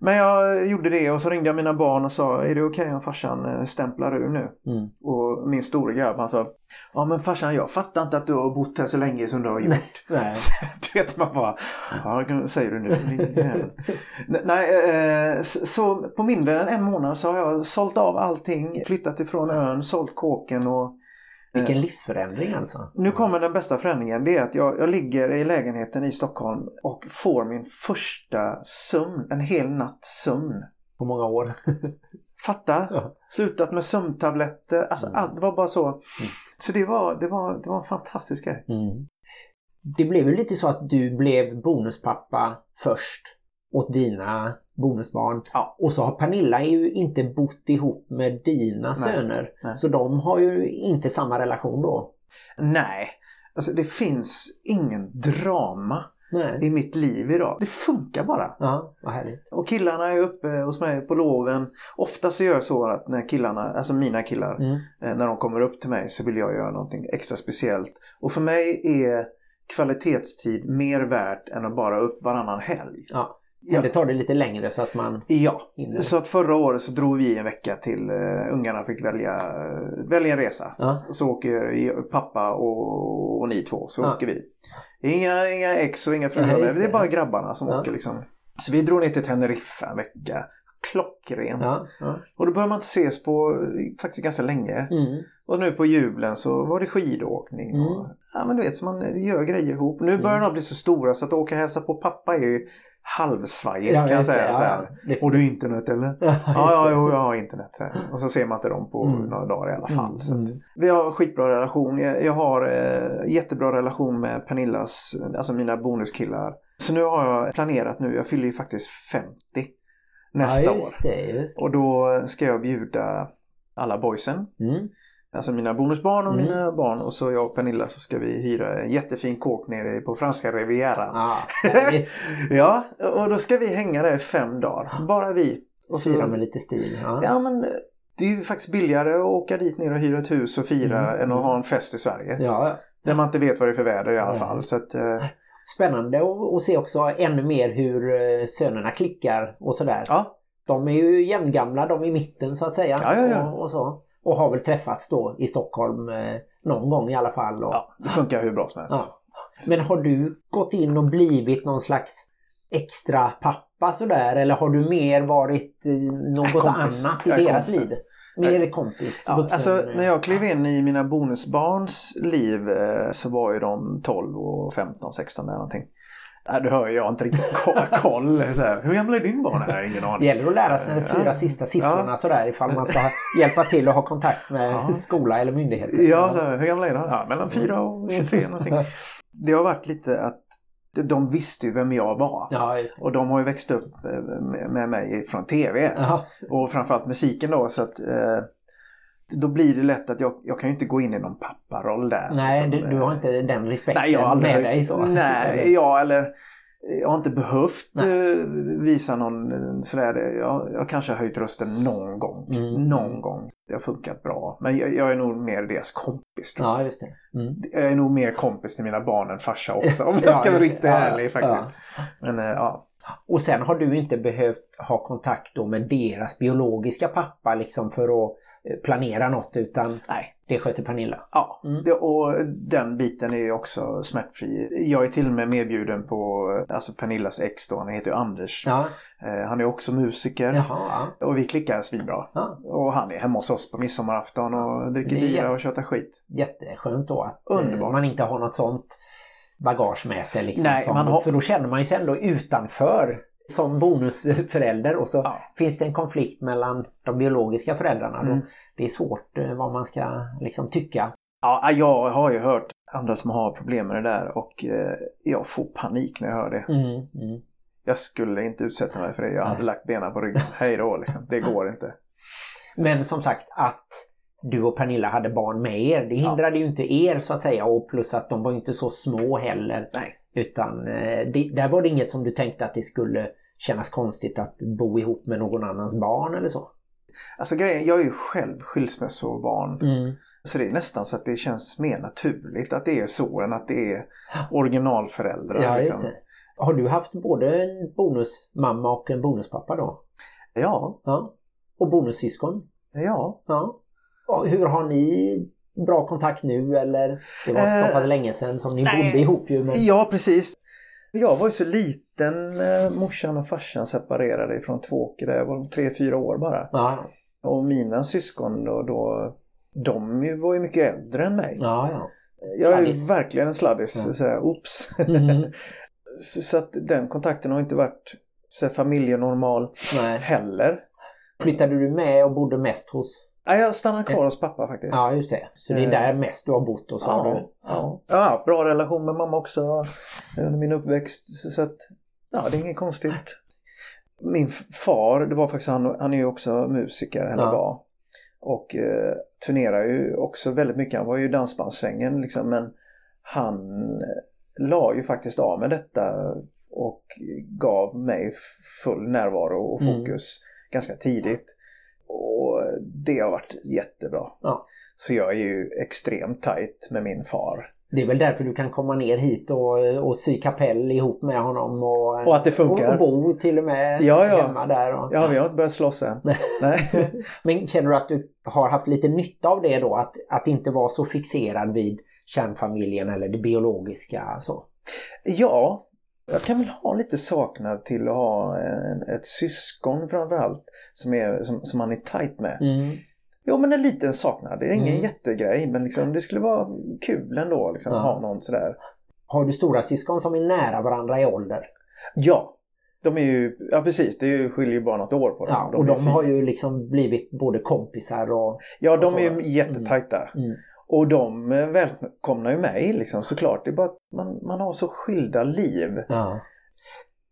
Men jag gjorde det och så ringde jag mina barn och sa är det okej om farsan eh, stämplar ur nu? Mm. Och min store grabb han sa Ja men farsan jag fattar inte att du har bott här så länge som du har gjort. Nej. du vet man bara Ja vad säger du nu? Din jävel." Nej eh, så så på mindre än en månad så har jag sålt av allting, flyttat ifrån ön, sålt kåken och Vilken livsförändring alltså. nu kommer den bästa förändringen. Det är att jag, jag ligger i lägenheten i Stockholm och får min första sömn. En hel natt sömn. På många år. Fatta? Ja. Slutat med sömntabletter. Alltså Mm. allt var bara så. Så det var, det var, det var en fantastisk grej. Mm. Det blev ju lite så att du blev bonuspappa först åt dina bonusbarn. Ja. Och så har Pernilla ju inte bott ihop med dina söner. nej. Så de har ju inte samma relation då. Nej, alltså det finns ingen drama Nej. i mitt liv idag. Det funkar bara. Ja, vad härligt. Och killarna är uppe hos mig på loven. Ofta så gör jag så att när killarna, alltså mina killar, Mm. Eh, när de kommer upp till mig så vill jag göra någonting extra speciellt. Och för mig är kvalitetstid mer värt än att bara upp varannan helg. Ja. Ja. Det tar det lite längre så att man Ja, hinner. så att förra året så drog vi en vecka till uh, ungarna fick välja, uh, välja en resa. Ja. Så åker pappa och, och ni två så Ja. åker vi. Inga, inga ex och inga fruar just det är det. bara grabbarna som åker liksom. Så vi drog ner till Teneriffa en vecka. Klockrent. Och då börjar man inte ses på eh, faktiskt ganska länge. Mm. Och nu på julen så var det skidåkning. Och, Mm. Ja men du vet, så man gör grejer ihop. Nu börjar de bli så stora så att åka och hälsa på pappa är ju halvsvajigt Ja, kan jag just det. säga. Ja. Det- Får du internet eller? Ja, Ja, jo, jag har internet. Här. Och så ser man inte dem på Mm. några dagar i alla fall. Mm, att, mm. vi har skitbra relation. Jag, jag har eh, jättebra relation med Pernillas, alltså mina bonuskillar. Så nu har jag planerat nu, jag fyller ju faktiskt 50 nästa ja, år. just det. Just det. Och då ska jag bjuda alla boysen Mm. Alltså mina bonusbarn och Mm. mina barn och så jag och Pernilla så ska vi hyra en jättefin kåk nere på franska rivieran. Ja, härligt. Ja, och då ska vi hänga där i fem dagar. Bara vi. Och Fira med lite stil. Ja. Ja men det är ju faktiskt billigare att åka dit ner och hyra ett hus och fira Mm, än att ha en fest i Sverige. Ja, Där man inte vet vad det är för väder i alla Nej. fall. Så att, eh, Spännande att att se också ännu mer hur eh, sönerna klickar och sådär. ja, De är ju jämngamla, de i mitten så att säga. Ja, ja, ja. Och, och så. Och har väl träffats då i Stockholm eh, någon gång i alla fall. Och, ja, det funkar hur bra som helst. Ja. Men har du gått in och blivit någon slags extra pappa sådär? Eller har du mer varit eh, något kompis. annat i deras kompis. liv? Mer kompis? Ja, vuxen, alltså eh, när jag klev in i mina bonusbarns liv så var ju de 12 och 15, 16 där någonting. Nej, du hör jag har inte riktigt ko- koll. Så här, Hur gamla är din barn? Jag har ingen Det aning. gäller att lära sig de fyra Ja. sista siffrorna Ja. sådär ifall man ska hjälpa till och ha kontakt med Ja. skola eller myndigheter. Ja, så här, hur gamla är de? Ja, mellan 4 och 23 någonting. Det har varit lite att de visste ju vem jag var. Ja, det. Och de har ju växt upp eh, med- mig från TV. Ja. Och framförallt musiken då. Så att, eh, då blir det lätt att jag, jag kan ju inte gå in i någon papparoll där. Nej, liksom, du, du har inte den respekten Nej, jag har aldrig, med dig så. Nej, ja eller Jag har inte behövt Nej. eh, visa någon eh, sådär. Jag, jag kanske har höjt rösten någon gång. Mm. Någon gång. Det har funkat bra. Men jag, jag är nog mer deras kompis. Tror jag. Ja, just det. Mm. jag är nog mer kompis till mina barn än farsa också. Om jag Ja, ska vara riktigt Ja, ärlig faktiskt. ja. Men eh, ja. Och sen har du inte behövt ha kontakt med deras biologiska pappa liksom för att planera något utan Nej. det sköter Pernilla. Ja, Mm. och den biten är ju också smärtfri. Jag är till och med medbjuden på alltså Pernillas ex då, han heter ju Anders. Ja, Eh, han är också musiker. jaha. Ja. Och vi klickar svinbra. Ja. Och han är hemma hos oss på midsommarafton och dricker bira och tjötar skit. Jätteskönt då att eh, Underbart. man inte har något sånt bagage med sig. Liksom, Nej, som, har- För då känner man sig ändå utanför som bonusförälder och så Ja. finns det en konflikt mellan de biologiska föräldrarna. Mm. det är svårt eh, vad man ska liksom tycka. Ja, jag har ju hört andra som har problem med det där och eh, jag får panik när jag hör det. Mm, mm. Jag skulle inte utsätta mig för det. Jag hade lagt benen på ryggen. Hej då liksom. Det går inte. Men som sagt att du och Pernilla hade barn med er. Det Ja. hindrade ju inte er så att säga och plus att de var inte så små heller. Nej. Utan eh, det, där var det inget som du tänkte att det skulle kännas konstigt att bo ihop med någon annans barn eller så. Alltså grejen, jag är ju själv skilsmässobarn. Mm. Så det är nästan så att det känns mer naturligt att det är så än att det är originalföräldrar. Ja, liksom. Har du haft både en bonusmamma och en bonuspappa då? Ja, Ja. Och bonussyskon? ja. Ja. Och hur har ni bra kontakt nu eller? Det var så Eh, pass länge sedan som ni nej. bodde ihop ju. Men... Ja, precis. Jag var ju så liten. eh, Morsan och farsan separerade från Tvååker där jag var tre, fyra år bara. Ja, Och mina syskon då, då de var ju mycket äldre än mig. ja, ja. jag är ju verkligen en sladdis. Ja. Så här, oops. Mhm. så, så att den kontakten har inte varit så här, familjenormal Nej. heller. Flyttade du med och bodde mest hos? Nej, jag stannar kvar hos pappa faktiskt. Ja, just det. Så det är Eh. där mest du har bott och så har du... Ja, ja. Bra relation med mamma också under min uppväxt. Så, att, ja, det är inget konstigt. Min far, det var faktiskt han, han är ju också musiker, eller Ja. var. Och eh, turnerar ju också väldigt mycket. Han var ju dansbandssvängen liksom, men han eh, la ju faktiskt av med detta och gav mig full närvaro och Mm. fokus ganska tidigt. Och det har varit jättebra. Ja. Så jag är ju extremt tajt med min far. Det är väl därför du kan komma ner hit och, och sy kapell ihop med honom och, Och att det funkar. och, bo till och med Ja, ja. hemma där. Och, Ja, vi har inte börjat slåss än. Nej. Men känner du att du har haft lite nytta av det då? Att, att inte vara så fixerad vid kärnfamiljen eller det biologiska så? Ja, jag kan väl ha lite saknad till att ha en, ett syskon framförallt som, är, som, som man är tajt med. Mm. Jo men en liten saknad, det är ingen Mm. jättegrej men liksom, det skulle vara kul ändå liksom, Ja. att ha någon sådär. Har du stora syskon som är nära varandra i ålder? Ja, de är ju, ja precis, det är ju, skiljer ju bara något år på dem. Ja, och de fin- har ju liksom blivit både kompisar och... Ja, de och är ju jättetajta. Mm. Och de välkomnar ju mig liksom såklart. Det är bara att man, man har så skilda liv. Ja.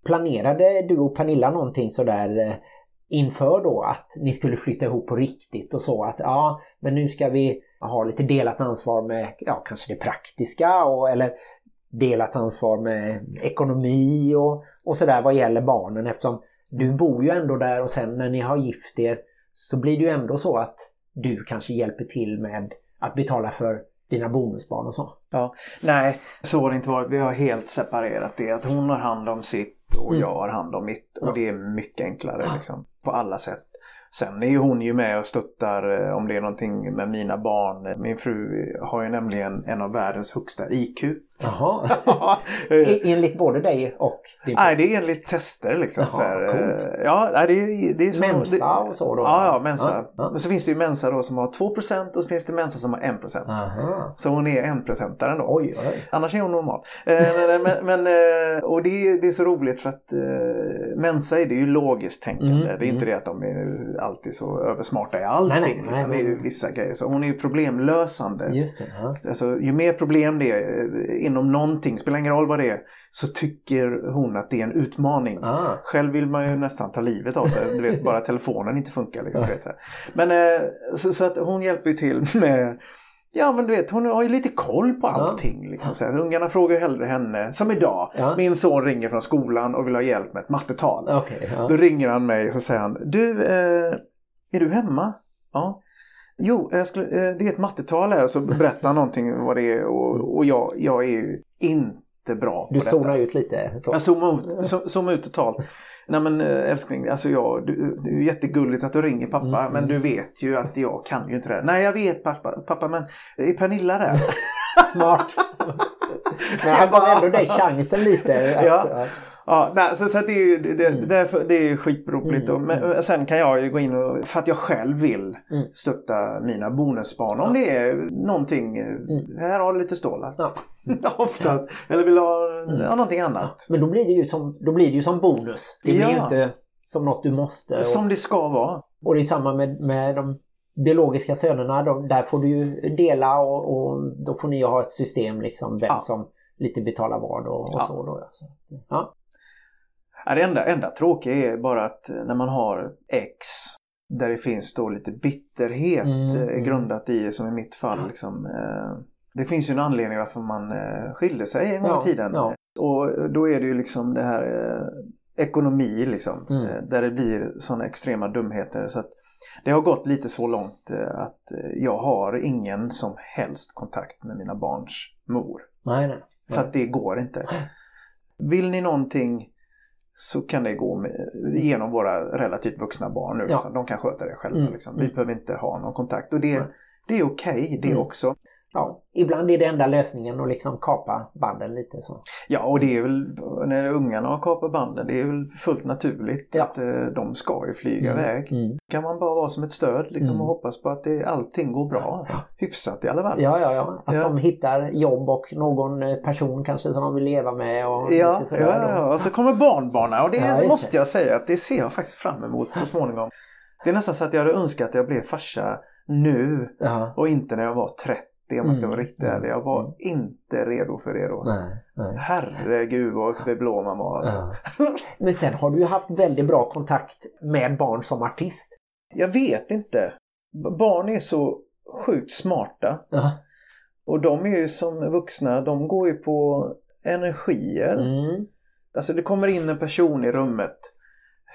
Planerade du och Pernilla någonting sådär eh, inför då att ni skulle flytta ihop på riktigt och så att ja, men nu ska vi ha lite delat ansvar med ja, kanske det praktiska och eller delat ansvar med ekonomi och, och sådär vad gäller barnen eftersom du bor ju ändå där och sen när ni har gift er så blir det ju ändå så att du kanske hjälper till med att betala för dina bonusbarn och så. Ja, nej, så har det inte varit. Vi har helt separerat det. Att hon har hand om sitt och Mm. jag har hand om mitt. Och Ja. det är mycket enklare liksom, på alla sätt. Sen är ju hon ju med och stöttar eh, om det är någonting med mina barn. Min fru har ju nämligen en av världens högsta IQ. Jaha. Eh, Enligt både dig och din Nej, det är enligt tester liksom. Jaha, så här, coolt. eh, ja, nej, det, är- det är som, Mensa och så då? Ja, ja, Mensa. Ja. Men så finns det ju Mensa då som har 2% och så finns det Mensa som har 1%. Aha. Så hon är 1% då. Oj, oj. Annars är hon normal. Eh, men, men, men, eh, och det, är- det är så roligt för att eh, Mensa är det ju logiskt tänkande. Mm, det är inte mm. det att de är alltid så översmarta i allting. Nej, nej, nej, utan det är ju vissa grejer. Så hon är ju problemlösande. Just det. Ja. Alltså, ju mer problem det är eh, inom någonting, spelar ingen roll vad det är, så tycker hon att det är en utmaning. Ah. Själv vill man ju nästan ta livet av sig. Du vet, bara telefonen inte funkar. Liksom, du vet. Men eh, så, så att hon hjälper ju till med Ja men du vet hon har ju lite koll på allting. Liksom, så här. Ungarna frågar hellre henne. Som idag. Ja. Min son ringer från skolan och vill ha hjälp med ett mattetal. Okej, ja. Då ringer han mig och så säger han. Du, eh, är du hemma? Ja. Jo, jag skulle, eh, det är ett mattetal här. Så berättar han någonting vad det är. Och, och jag, jag är ju inte bra på Du zonar ut lite. Så. Jag zoomar ut, zo- zoomar ut totalt. Nej men eh, älskling, alltså jag, du, det är jättegulligt att du ringer pappa Mm. men du vet ju att jag kan ju inte det. Nej jag vet pappa, pappa men är Pernilla där? Smart. Men han gav ändå dig chansen lite. Att, Ja. Ja. ja, nej, så, så det är ju det, det, Mm. därför, det är skitroligt. Mm, men, och sen kan jag ju gå in och, för att jag själv vill Mm. stötta mina bonusbarn. Om det är någonting, eh, här har du lite stålar. Ja. Oftast. Eller vill ha Mm. ja, någonting annat. Men då blir, det ju som, då blir det ju som bonus. Det blir ju Ja. inte som något du måste. Och, Som det ska vara. och det är samma med, med de biologiska sönerna. De, där får du ju dela och, och då får ni ju ha ett system liksom vem Ja. som lite betalar vad och, och Ja. så. Då, ja. Ja. Det enda, enda tråkiga är bara att eh, när man har ex där det finns då lite bitterhet Mm, eh, mm. grundat i som i mitt fall. Liksom, eh, det finns ju en anledning varför man skilde sig en gång Ja, i tiden. ja. Och då är det ju liksom det här ekonomi liksom. Mm. Där det blir sådana extrema dumheter. Så att det har gått lite så långt att jag har ingen som helst kontakt med mina barns mor. Nej, nej. För att det går inte. Vill ni någonting så kan det gå med, genom våra relativt vuxna barn nu. Ja. Liksom. De kan sköta det själva. Mm, Liksom. Vi mm. behöver inte ha någon kontakt. Och det, Nej. det är okej det Mm. också. Ja, ibland är det enda lösningen att liksom kapa banden lite så. Ja och det är väl när ungarna har kapat banden. Det är väl fullt naturligt Ja. att eh, de ska ju flyga Mm, iväg. Mm. Kan man bara vara som ett stöd liksom, Mm. och hoppas på att det, allting går bra. Ja. Hyfsat i alla fall. Ja, ja, ja. Att Ja. de hittar jobb och någon eh, person kanske som de vill leva med och Ja, lite ja, sådär. ja, och så kommer barnbarnen och det måste det. jag säga att det ser jag faktiskt fram emot så småningom. Det är nästan så att jag hade önskat att jag blev farsa nu och inte när jag var 30 om man ska Mm, vara riktigt mm, ärlig. Jag var mm. inte redo för det då. Nej, nej. Herregud vad beblå man var alltså. Ja. Men sen har du ju haft väldigt bra kontakt med barn som artist. Jag vet inte. Barn är så sjukt smarta Ja. och de är ju som vuxna, de går ju på energier. Mm. Alltså det kommer in en person i rummet.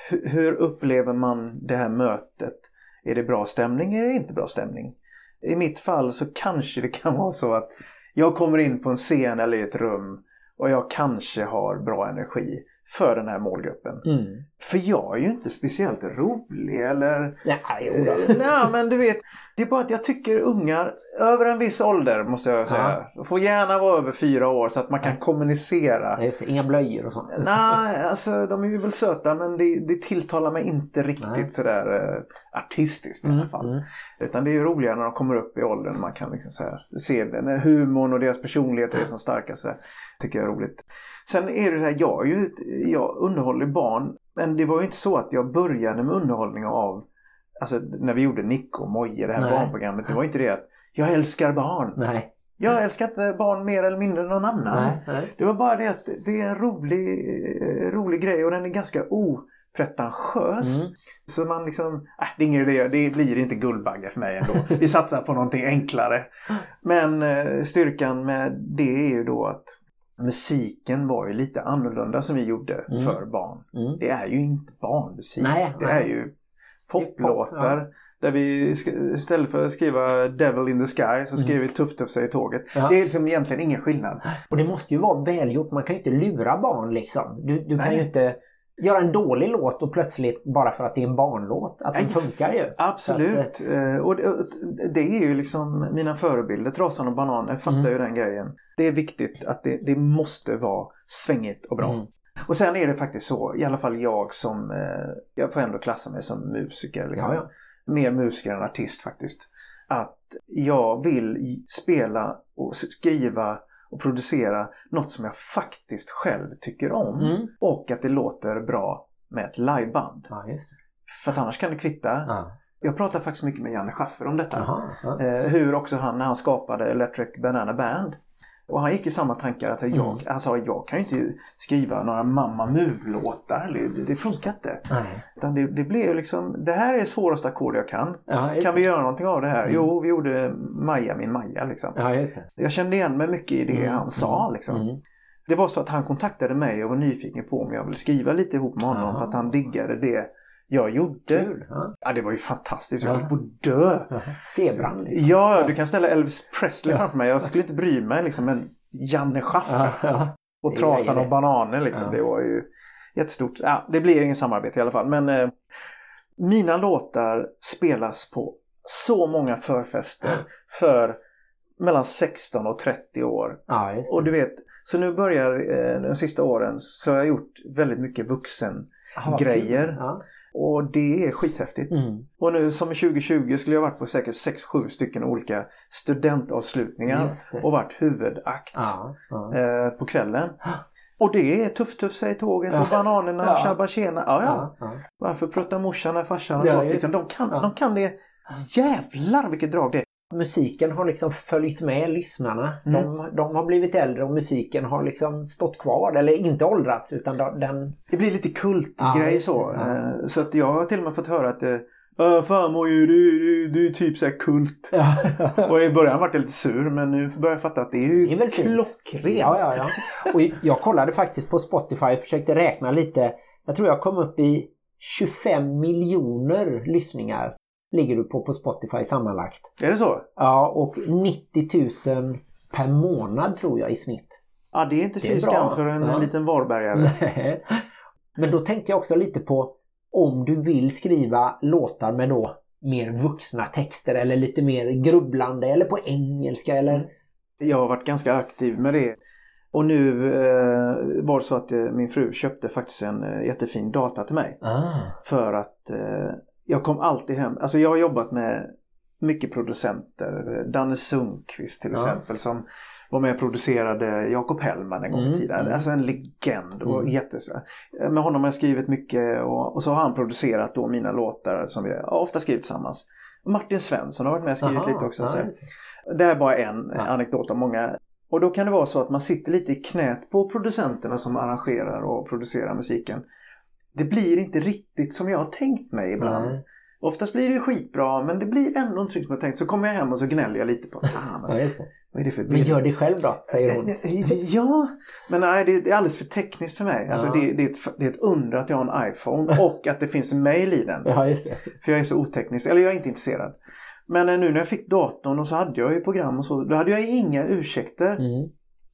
Hur, hur upplever man det här mötet? Är det bra stämning eller är det inte bra stämning? I mitt fall så kanske det kan vara så att jag kommer in på en scen eller i ett rum och jag kanske har bra energi för den här målgruppen. Mm. För jag är ju inte speciellt rolig eller... Ja, jo då. Eh, Nej men du vet, det är bara att jag tycker ungar över en viss ålder måste jag säga. De får gärna vara över fyra år så att man kan kommunicera. Ja, just det. Inga blöjor och sånt. Nej, alltså de är ju väl söta men det, det tilltalar mig inte riktigt Nej. sådär eh, artistiskt i alla fall. Mm. Utan det är ju roligare när de kommer upp i åldern man kan liksom så här, se när humorn och deras personligheter är som starkast. Tycker jag är roligt. Sen är det här, jag, ju, jag underhåller barn men det var ju inte så att jag började med underhållning av Alltså när vi gjorde Nico och Moje, det här Nej. barnprogrammet. Det var inte det att jag älskar barn. Nej. Jag älskar inte barn mer eller mindre än någon annan. Nej. Nej. Det var bara det att det är en rolig, eh, rolig grej och den är ganska opretentiös. Mm. Så man liksom, äh, det är ingen idé, det blir inte Guldbagge för mig ändå. Vi satsar på någonting enklare. Men eh, styrkan med det är ju då att musiken var ju lite annorlunda som vi gjorde Mm. för barn. Mm. Det är ju inte barnmusik. Nej, det nej. är ju är pop, poplåtar. Där vi istället för att skriva Devil in the Sky så skriver vi Tuff Tuff säger tåget. Mm. Ja. Det är liksom egentligen ingen skillnad. Och det måste ju vara välgjort. Man kan ju inte lura barn liksom. Du, du kan ju inte göra en dålig låt och plötsligt bara för att det är en barnlåt. Att den funkar ju. Absolut. Eh, Och det, det är ju liksom mina förebilder. Trasan och Bananer fattar Mm. ju den grejen. Det är viktigt att det, det måste vara svängigt och bra. Mm. Och sen är det faktiskt så, i alla fall jag som, eh, jag får ändå klassa mig som musiker. Liksom. Ja, ja. Mer musiker än artist faktiskt. Att jag vill spela och skriva och producera något som jag faktiskt själv tycker om. Mm. Och att det låter bra med ett liveband. Ja. För att annars kan det kvitta. Ja. Jag pratar faktiskt mycket med Janne Schaffer om detta. Jaha, ja. Eh, hur också han när han skapade Electric Banana Band Och han gick i samma tankar att jag, Mm. sa jag kan ju inte skriva några Mamma Mu-låtar. Det, det funkar inte. Nej. Utan det, det blev liksom, det här är svåraste ackord jag kan. Ja, Kan vi göra någonting av det här? Mm. Jo, vi gjorde Maja min Maja liksom. Ja. Jag kände igen mig mycket i det Mm, han sa mm, liksom. mm. Det var så att han kontaktade mig och var nyfiken på om jag ville skriva lite ihop med honom Aha. för att han diggade det jag gjorde. Kul. Ja. Ja, det var ju fantastiskt. Jag Ja. höll på att dö. Zebran liksom. Ja, du kan ställa Elvis Presley framför mig. Jag skulle inte bry mig liksom. Men Janne Schaffer och Trasan och Bananer liksom. Det var ju jättestort. Ja, det blir ingen samarbete i alla fall. Men eh, mina låtar spelas på så många förfester för mellan 16 och 30 år. ja. Och du vet, så nu börjar eh, de sista åren så har jag gjort väldigt mycket vuxen vad grejer. Ja. Och det är skithäftigt. Mm. Och nu som i 2020 skulle jag varit på säkert 6-7 stycken olika studentavslutningar och varit huvudakt Ja, ja. eh, på kvällen. Och det är Tuff Tuff säger tåget och Bananerna Ja. och Tjabba Tjena. Ja, ja. Varför pruttar morsan när farsan har gått? Liksom, de, kan, de kan det. Jävlar vilket drag det är. Musiken har liksom följt med lyssnarna. Mm. De, de har blivit äldre och musiken har liksom stått kvar. Eller inte åldrats utan de- den... Det blir lite kultgrej Ja, så. Ja. Eh, Så att jag har till och med fått höra att eh, "Ja, Fan Moje, du, du, du är typ såhär kult. Ja, Och i början var jag lite sur men nu börjar jag fatta att det är ju Det är väl klockrent. ja, ja, ja. Och jag kollade faktiskt på Spotify försökte räkna lite. Jag tror jag kom upp i 25 miljoner lyssningar. Ligger du på på Spotify sammanlagt. Är det så? Ja, och 90 000 per månad tror jag i snitt. Ja det är inte fy skam för en Ja. liten Varbergare. Nej. Men då tänkte jag också lite på om du vill skriva låtar med då mer vuxna texter eller lite mer grubblande eller på engelska eller... Jag har varit ganska aktiv med det. Och nu eh, var det så att eh, min fru köpte faktiskt en eh, jättefin data till mig. Ah. För att eh, jag kom alltid hem. Alltså jag har jobbat med mycket producenter. Danne Sundqvist till Ja. exempel som var med och producerade Jakob Hellman en gång i Mm, tiden. mm. Alltså en legend och Mm. jättes... Med honom har jag skrivit mycket och, och så har han producerat då mina låtar som vi ofta skrivit tillsammans. Martin Svensson har varit med och skrivit Aha, lite också. Så. Det här är bara en Ja. anekdot av många. Och då kan det vara så att man sitter lite i knät på producenterna som arrangerar och producerar musiken. Det blir inte riktigt som jag har tänkt mig ibland. Nej. Oftast blir det skitbra men det blir ändå inte riktigt som jag tänkt. Så kommer jag hem och så gnäller jag lite på det. vad är det för Men gör det själv då, säger hon. Ja, men nej det är alldeles för tekniskt för mig. Alltså Ja. det, det, är ett, det är ett under att jag har en iPhone och att det finns en mail i den. Ja, just det. För jag är så oteknisk, eller jag är inte intresserad. Men eh, nu när jag fick datorn och så hade jag ju program och så, då hade jag inga ursäkter. Mm.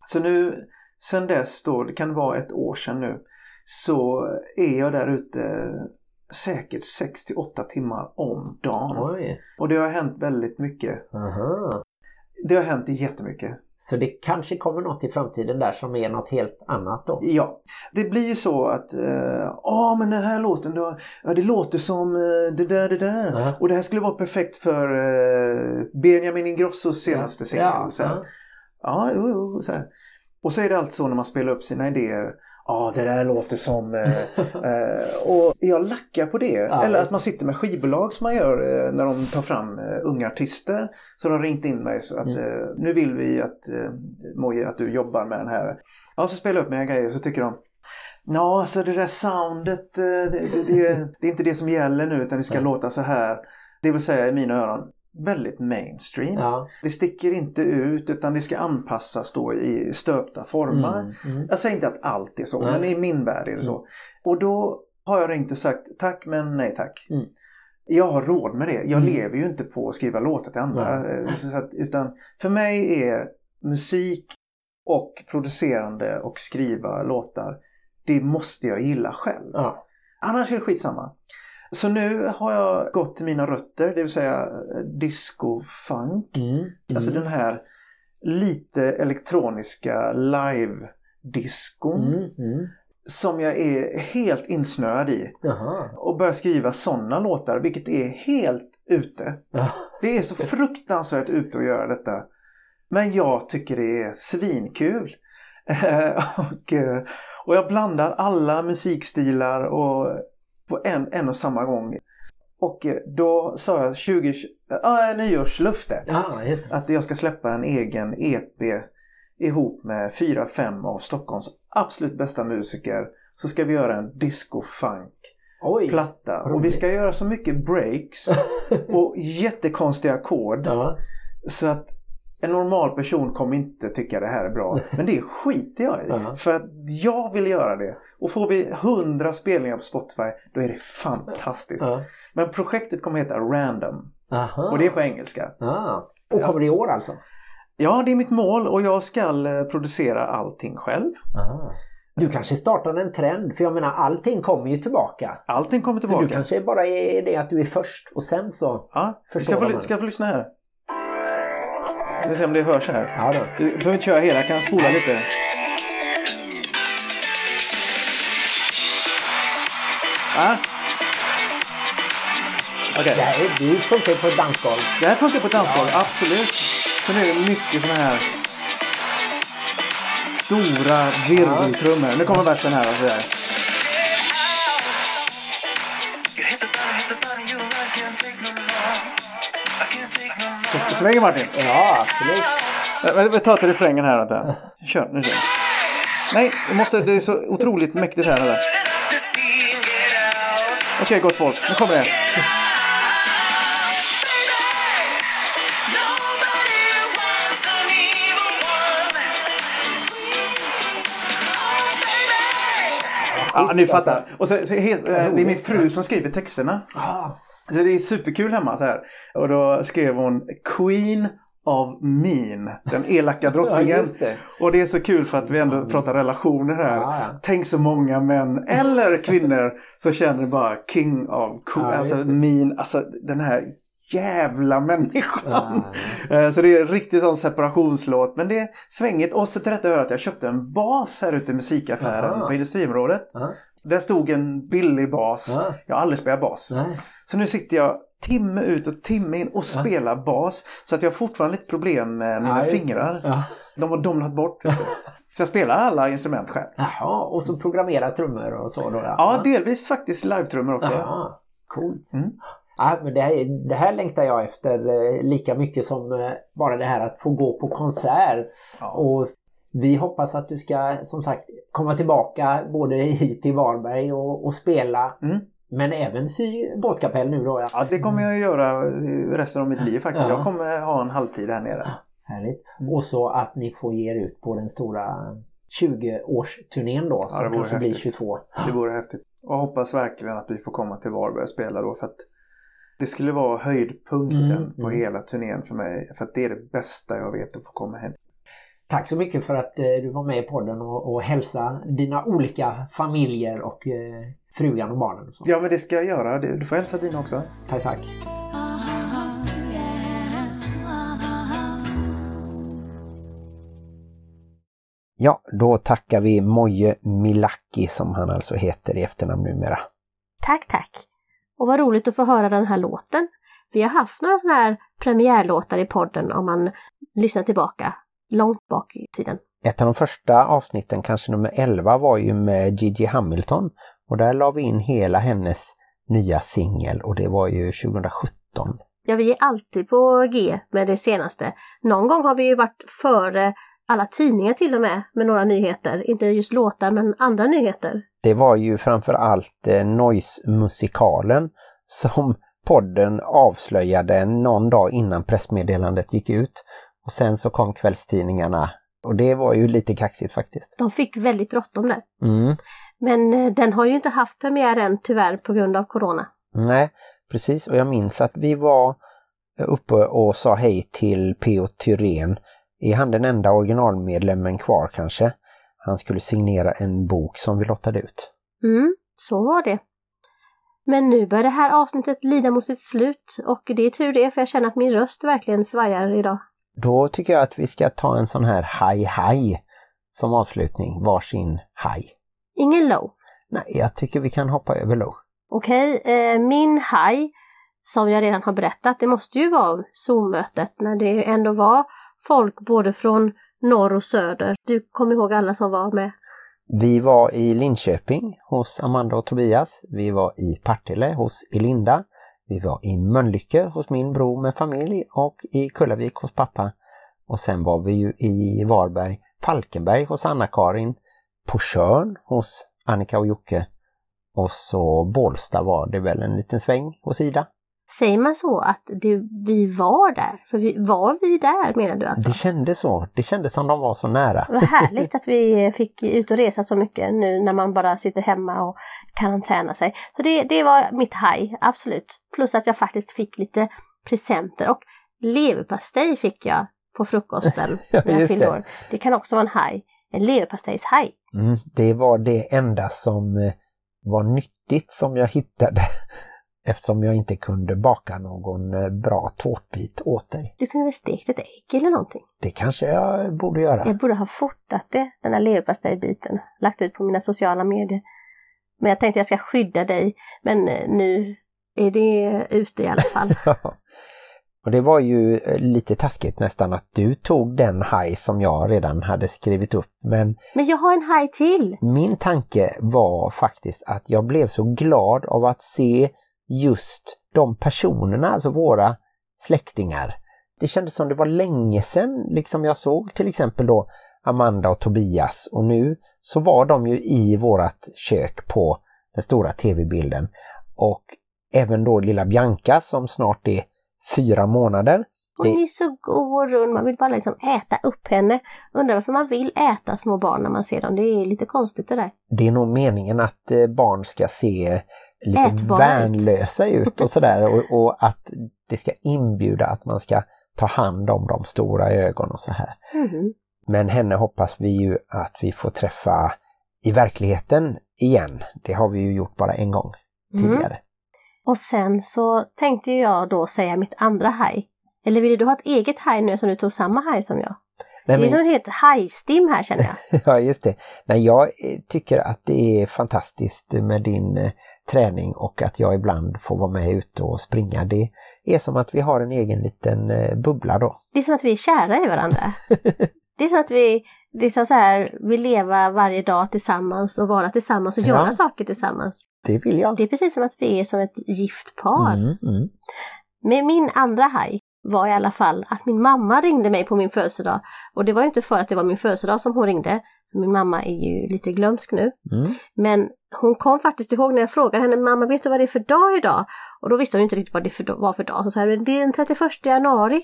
Så nu, sen dess då, det kan vara ett år sedan nu, så är jag där ute säkert 6 till 8 timmar om dagen. Oj. Och det har hänt väldigt mycket. Aha. Det har hänt jättemycket. Så det kanske kommer något i framtiden där som är något helt annat då? Ja, det blir ju så att ja men den här låten då, ja, det låter som eh, det där det där. Ja. Och det här skulle vara perfekt för eh, Benjamin Ingrossos senaste singel. Ja, så här. ja. Ja, jo, jo, så här. Och så är det alltid så när man spelar upp sina idéer. Ja, det där låter som... Eh, eh, och jag lackar på det. Ja, Eller att man sitter med skivbolag som man gör eh, när de tar fram eh, unga artister. Så de har ringt in mig så att Mm. eh, nu vill vi att eh, Moje, att du jobbar med den här. Ja, så spelar jag upp mina grejer så tycker de Ja, alltså det där soundet, eh, det, det, det, det är inte det som gäller nu utan det ska låta så här. Det vill säga i mina öron väldigt mainstream. Ja. Det sticker inte ut utan det ska anpassas då i stöpta formar. Mm. Mm. Jag säger inte att allt är så, Nej. men i min värld är det så. Och då har jag ringt och sagt tack men nej tack. Mm. Jag har råd med det. Jag Mm. lever ju inte på att skriva låtar till andra. Eh, Så att, utan för mig är musik och producerande och skriva låtar, det måste jag gilla själv. Ja. Annars är det skitsamma. Så nu har jag gått till mina rötter, det vill säga eh, disco-funk. Mm. Mm. Alltså den här lite elektroniska live-diskon Mm. Mm. som jag är helt insnöad i. Jaha. Och börjar skriva sådana låtar, vilket är helt ute. Ja. Det är så fruktansvärt ute att göra detta. Men jag tycker det är svinkul. Och, eh, och jag blandar alla musikstilar och på en, en och samma gång. Och eh, då sa jag 20, äh, nyårslufte. Ja, just. Att jag ska släppa en egen EP ihop med fyra, fem av Stockholms absolut bästa musiker så ska vi göra en disco-funk platta. Och vi roligt. ska göra så mycket breaks och jättekonstiga ackord Ja. så att en normal person kommer inte tycka det här är bra. Men det skiter jag i. Ja. För att jag vill göra det. Och får vi 100 spelningar på Spotify då är det fantastiskt. Ja. Men projektet kommer heta Random. Aha. Och det är på engelska. Och kommer det i år alltså? Ja, det är mitt mål och jag ska eh, producera allting själv. Du kanske startar en trend, för jag menar allting kommer ju tillbaka. Allting kommer Så tillbaka. du kanske bara är det att du är först och sen så... Ja, ska få, ska jag få lyssna här? Vi ska se om det hörs här. Ja då. Du behöver inte köra hela, jag kan spola lite. Ja. Okej, Det, här, funkar på ett dansgolv. det här funkar på dansgolv, absolut. Sen är det mycket såna här stora virveltrummor. Nu kommer versen här. Alltså där. Svänger Martin. Ja, absolut. Vi tar till refrängen här. Vänta. Kör, nu kör. Nej, vi måste, det är så otroligt mäktigt här. Vänta. Okej, gott folk. Nu kommer det. Ja, ni fattar. Och så, så, eh, det är min fru som skriver texterna. Ah, Så det är superkul hemma så här. Och då skrev hon Queen of Mean, den elaka ja, drottningen. just det. Och det är så kul för att vi ändå pratar relationer här. Ja, ja. Tänk så många män eller kvinnor som känner bara King of cool, Ja, alltså mean, alltså den här jävla människan. Ja, Eh, Så det är en riktig sån separationslåt. Men det är svängigt. Och så till detta hör att jag köpte en bas här ute i musikaffären på industriområdet. Ja. Där stod en billig bas. Ja. Jag har aldrig spelat bas. Nej. Så nu sitter jag timme ut och timme in och spelar bas. Så att jag har fortfarande lite problem med mina Ja, det. fingrar. Ja. De har domnat bort. så jag spelar alla instrument själv. Jaha, och så programmera trummor och så då? Ja, delvis faktiskt live-trummor också. Jaha, coolt. Mm. Ja, men det, här, det här längtar jag efter eh, lika mycket som eh, bara det här att få gå på konsert. Ja. Och vi hoppas att du ska som sagt komma tillbaka både hit till Varberg och, och spela. Mm. Men även sy båtkapell nu då. Ja. Ja, det kommer jag göra resten av mitt liv faktiskt. Ja. Jag kommer ha en halvtid här nere. Härligt. Mm. Och så att ni får ge er ut på den stora 20-årsturnén då Ja, som vore kanske blir häftigt. 22. Det vore häftigt. Och jag hoppas verkligen att vi får komma till Varberg och spela då. För att det skulle vara höjdpunkten Mm, på mm. hela turnén för mig. För att det är det bästa jag vet att få komma hem. Tack så mycket för att eh, du var med i podden och, och hälsa dina olika familjer och eh, frugan och barnen. Och så. Ja, men det ska jag göra. Du du får hälsa dina också. Tack, tack. Ja, då tackar vi Moje Milaki som han alltså heter i efternamn numera. Tack, tack. Och vad roligt att få höra den här låten. Vi har haft några sådana här premiärlåtar i podden om man lyssnar tillbaka långt bak i tiden. Ett av de första avsnitten, kanske nummer 11, var ju med Gigi Hamilton och där la vi in hela hennes nya singel och det var ju 2017. Ja, vi är alltid på G med det senaste. Någon gång har vi ju varit före alla tidningar till och med med några nyheter. Inte just låtar men andra nyheter. Det var ju framför allt eh, Noise-musikalen som podden avslöjade någon dag innan pressmeddelandet gick ut. Och sen så kom kvällstidningarna och det var ju lite kaxigt faktiskt. De fick väldigt bråttom där. Mm. Men eh, den har ju inte haft premiär än tyvärr på grund av Corona. Nej, precis. Och jag minns att vi var uppe och sa hej till P.O. Tyrén. Är han den enda originalmedlemmen kvar kanske? Han skulle signera en bok som vi lottade ut. Mm, så var det. Men nu börjar det här avsnittet lida mot sitt slut och det är tur det för jag känner att min röst verkligen svajar idag. Då tycker jag att vi ska ta en sån här haj haj som avslutning. Varsin haj. Ingen low. Nej, jag tycker vi kan hoppa över low. Okej, eh, min haj som jag redan har berättat, det måste ju vara Zoom-mötet när det ändå var folk både från norr och söder. Du kommer ihåg alla som var med? Vi var i Linköping hos Amanda och Tobias. Vi var i Partille hos Elinda. Vi var i Mölnlycke hos min bror med familj och i Kullavik hos pappa. Och sen var vi ju i Varberg Falkenberg hos Anna-Karin, på Tjörn hos Annika och Jocke och så Bålsta var det väl en liten sväng hos Ida. Säger man så att det, vi var där? För vi, var vi där menar du alltså? Det kändes så. Det kändes som de var så nära. Vad härligt att vi fick ut och resa så mycket nu när man bara sitter hemma och karantänar sig. Så det, det var mitt haj, absolut. Plus att jag faktiskt fick lite presenter och leverpastej fick jag på frukosten Ja, när jag fyllde det. år. Det kan också vara en haj. En leverpastejshaj. Mm, det var det enda som eh, var nyttigt som jag hittade eftersom jag inte kunde baka någon eh, bra tårtbit åt dig. Du kunde väl stekt ett ägg eller någonting? Det kanske jag borde göra. Jag borde ha fotat det, den här leverpastejbiten. Lagt ut på mina sociala medier. Men jag tänkte jag ska skydda dig. Men eh, nu är det ute i alla fall. Ja. Och det var ju eh, lite taskigt nästan att du tog den haj som jag redan hade skrivit upp. Men Men jag har en haj till! min tanke var faktiskt att jag blev så glad av att se just de personerna, alltså våra släktingar. Det kändes som det var länge sedan liksom jag såg till exempel då Amanda och Tobias och nu så var de ju i vårat kök på den stora tv-bilden. Och även då lilla Bianca som snart är fyra månader. Hon Det- är så god och rund, man vill bara liksom äta upp henne. Undrar varför man vill äta små barn när man ser dem. Det är lite konstigt det där. Det är nog meningen att eh, barn ska se lite värnlösa ut och sådär och, och att det ska inbjuda att man ska ta hand om de stora ögon och så här. Mhm. Men henne hoppas vi ju att vi får träffa i verkligheten igen. Det har vi ju gjort bara en gång Mm. tidigare. Och sen så tänkte jag då säga mitt andra haj. Eller ville du ha ett eget haj nu som du tog samma haj som jag? Nej, Det är som men, ett helt hajstim här känner jag. ja, just det. Nej, jag eh, tycker att det är fantastiskt med din eh, träning och att jag ibland får vara med ute och springa. Det är som att vi har en egen liten eh, bubbla då. Det är som att vi är kära i varandra. Det är som att vi liksom så här, vill leva varje dag tillsammans och vara tillsammans och Ja. göra saker tillsammans. Det vill jag. Det är precis som att vi är som ett gift par. Mm, mm. Men min andra haj var i alla fall att min mamma ringde mig på min födelsedag. Och det var ju inte för att det var min födelsedag som hon ringde. Min mamma är ju lite glömsk nu. Mm. Men hon kom faktiskt ihåg när jag frågade henne, mamma vet du vad det är för dag idag? Och då visste hon inte riktigt vad det var för dag. Så sa jag, det är den 31 januari.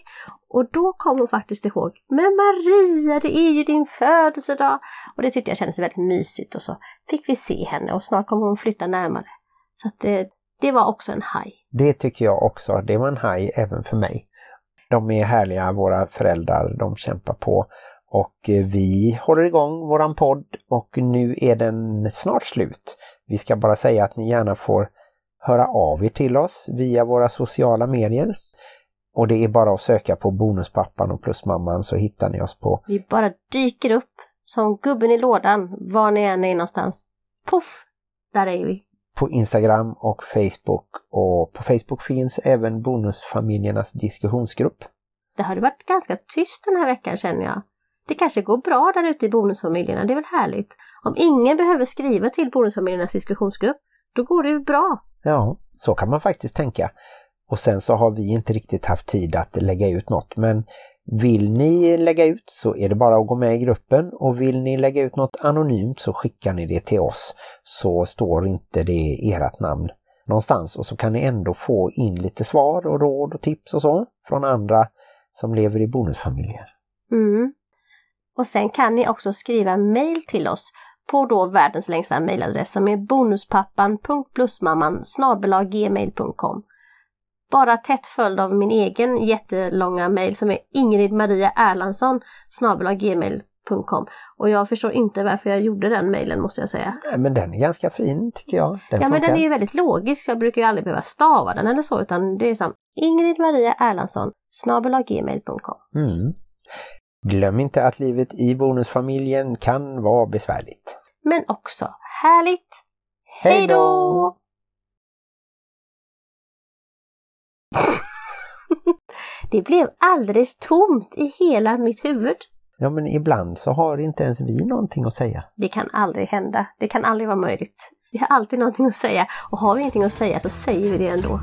Och då kom hon faktiskt ihåg, men Maria det är ju din födelsedag! Och det tyckte jag kändes väldigt mysigt och så fick vi se henne och snart kommer hon flytta närmare. Så att det, det var också en haj. Det tycker jag också. Det var en haj även för mig. De är härliga, våra föräldrar. De kämpar på. Och eh, vi håller igång våran podd och nu är den snart slut. Vi ska bara säga att ni gärna får höra av er till oss via våra sociala medier. Och det är bara att söka på Bonuspappan och Plusmamman så hittar ni oss på Vi bara dyker upp som gubben i lådan var ni än är någonstans. Puff! Där är vi. på Instagram och Facebook. Och på Facebook finns även Bonusfamiljernas diskussionsgrupp. Det har varit ganska tyst den här veckan känner jag. Det kanske går bra där ute i bonusfamiljerna, det är väl härligt. Om ingen behöver skriva till bonusfamiljernas diskussionsgrupp, då går det ju bra. Ja, så kan man faktiskt tänka. Och sen så har vi inte riktigt haft tid att lägga ut något men vill ni lägga ut så är det bara att gå med i gruppen och vill ni lägga ut något anonymt så skickar ni det till oss så står inte det ert namn någonstans och så kan ni ändå få in lite svar och råd och tips och så från andra som lever i bonusfamiljer. Mm. Och sen kan ni också skriva mail till oss på då världens längsta mailadress som är bonuspappan.plusmamman gmail.com Bara tätt följd av min egen jättelånga mail som är Ingrid Maria Erlandsson gmail.com Och jag förstår inte varför jag gjorde den mailen måste jag säga. Nej, Men den är ganska fin tycker jag. Den ja men den är ju väldigt logisk, jag brukar ju aldrig behöva stava den eller så utan det är som Ingrid Maria Erlandsson gmail.com Mm. Glöm inte att livet i bonusfamiljen kan vara besvärligt. Men också härligt! Hej då! Det blev alldeles tomt i hela mitt huvud. Ja men ibland så har inte ens vi någonting att säga. Det kan aldrig hända. Det kan aldrig vara möjligt. Vi har alltid någonting att säga och har vi ingenting att säga så säger vi det ändå.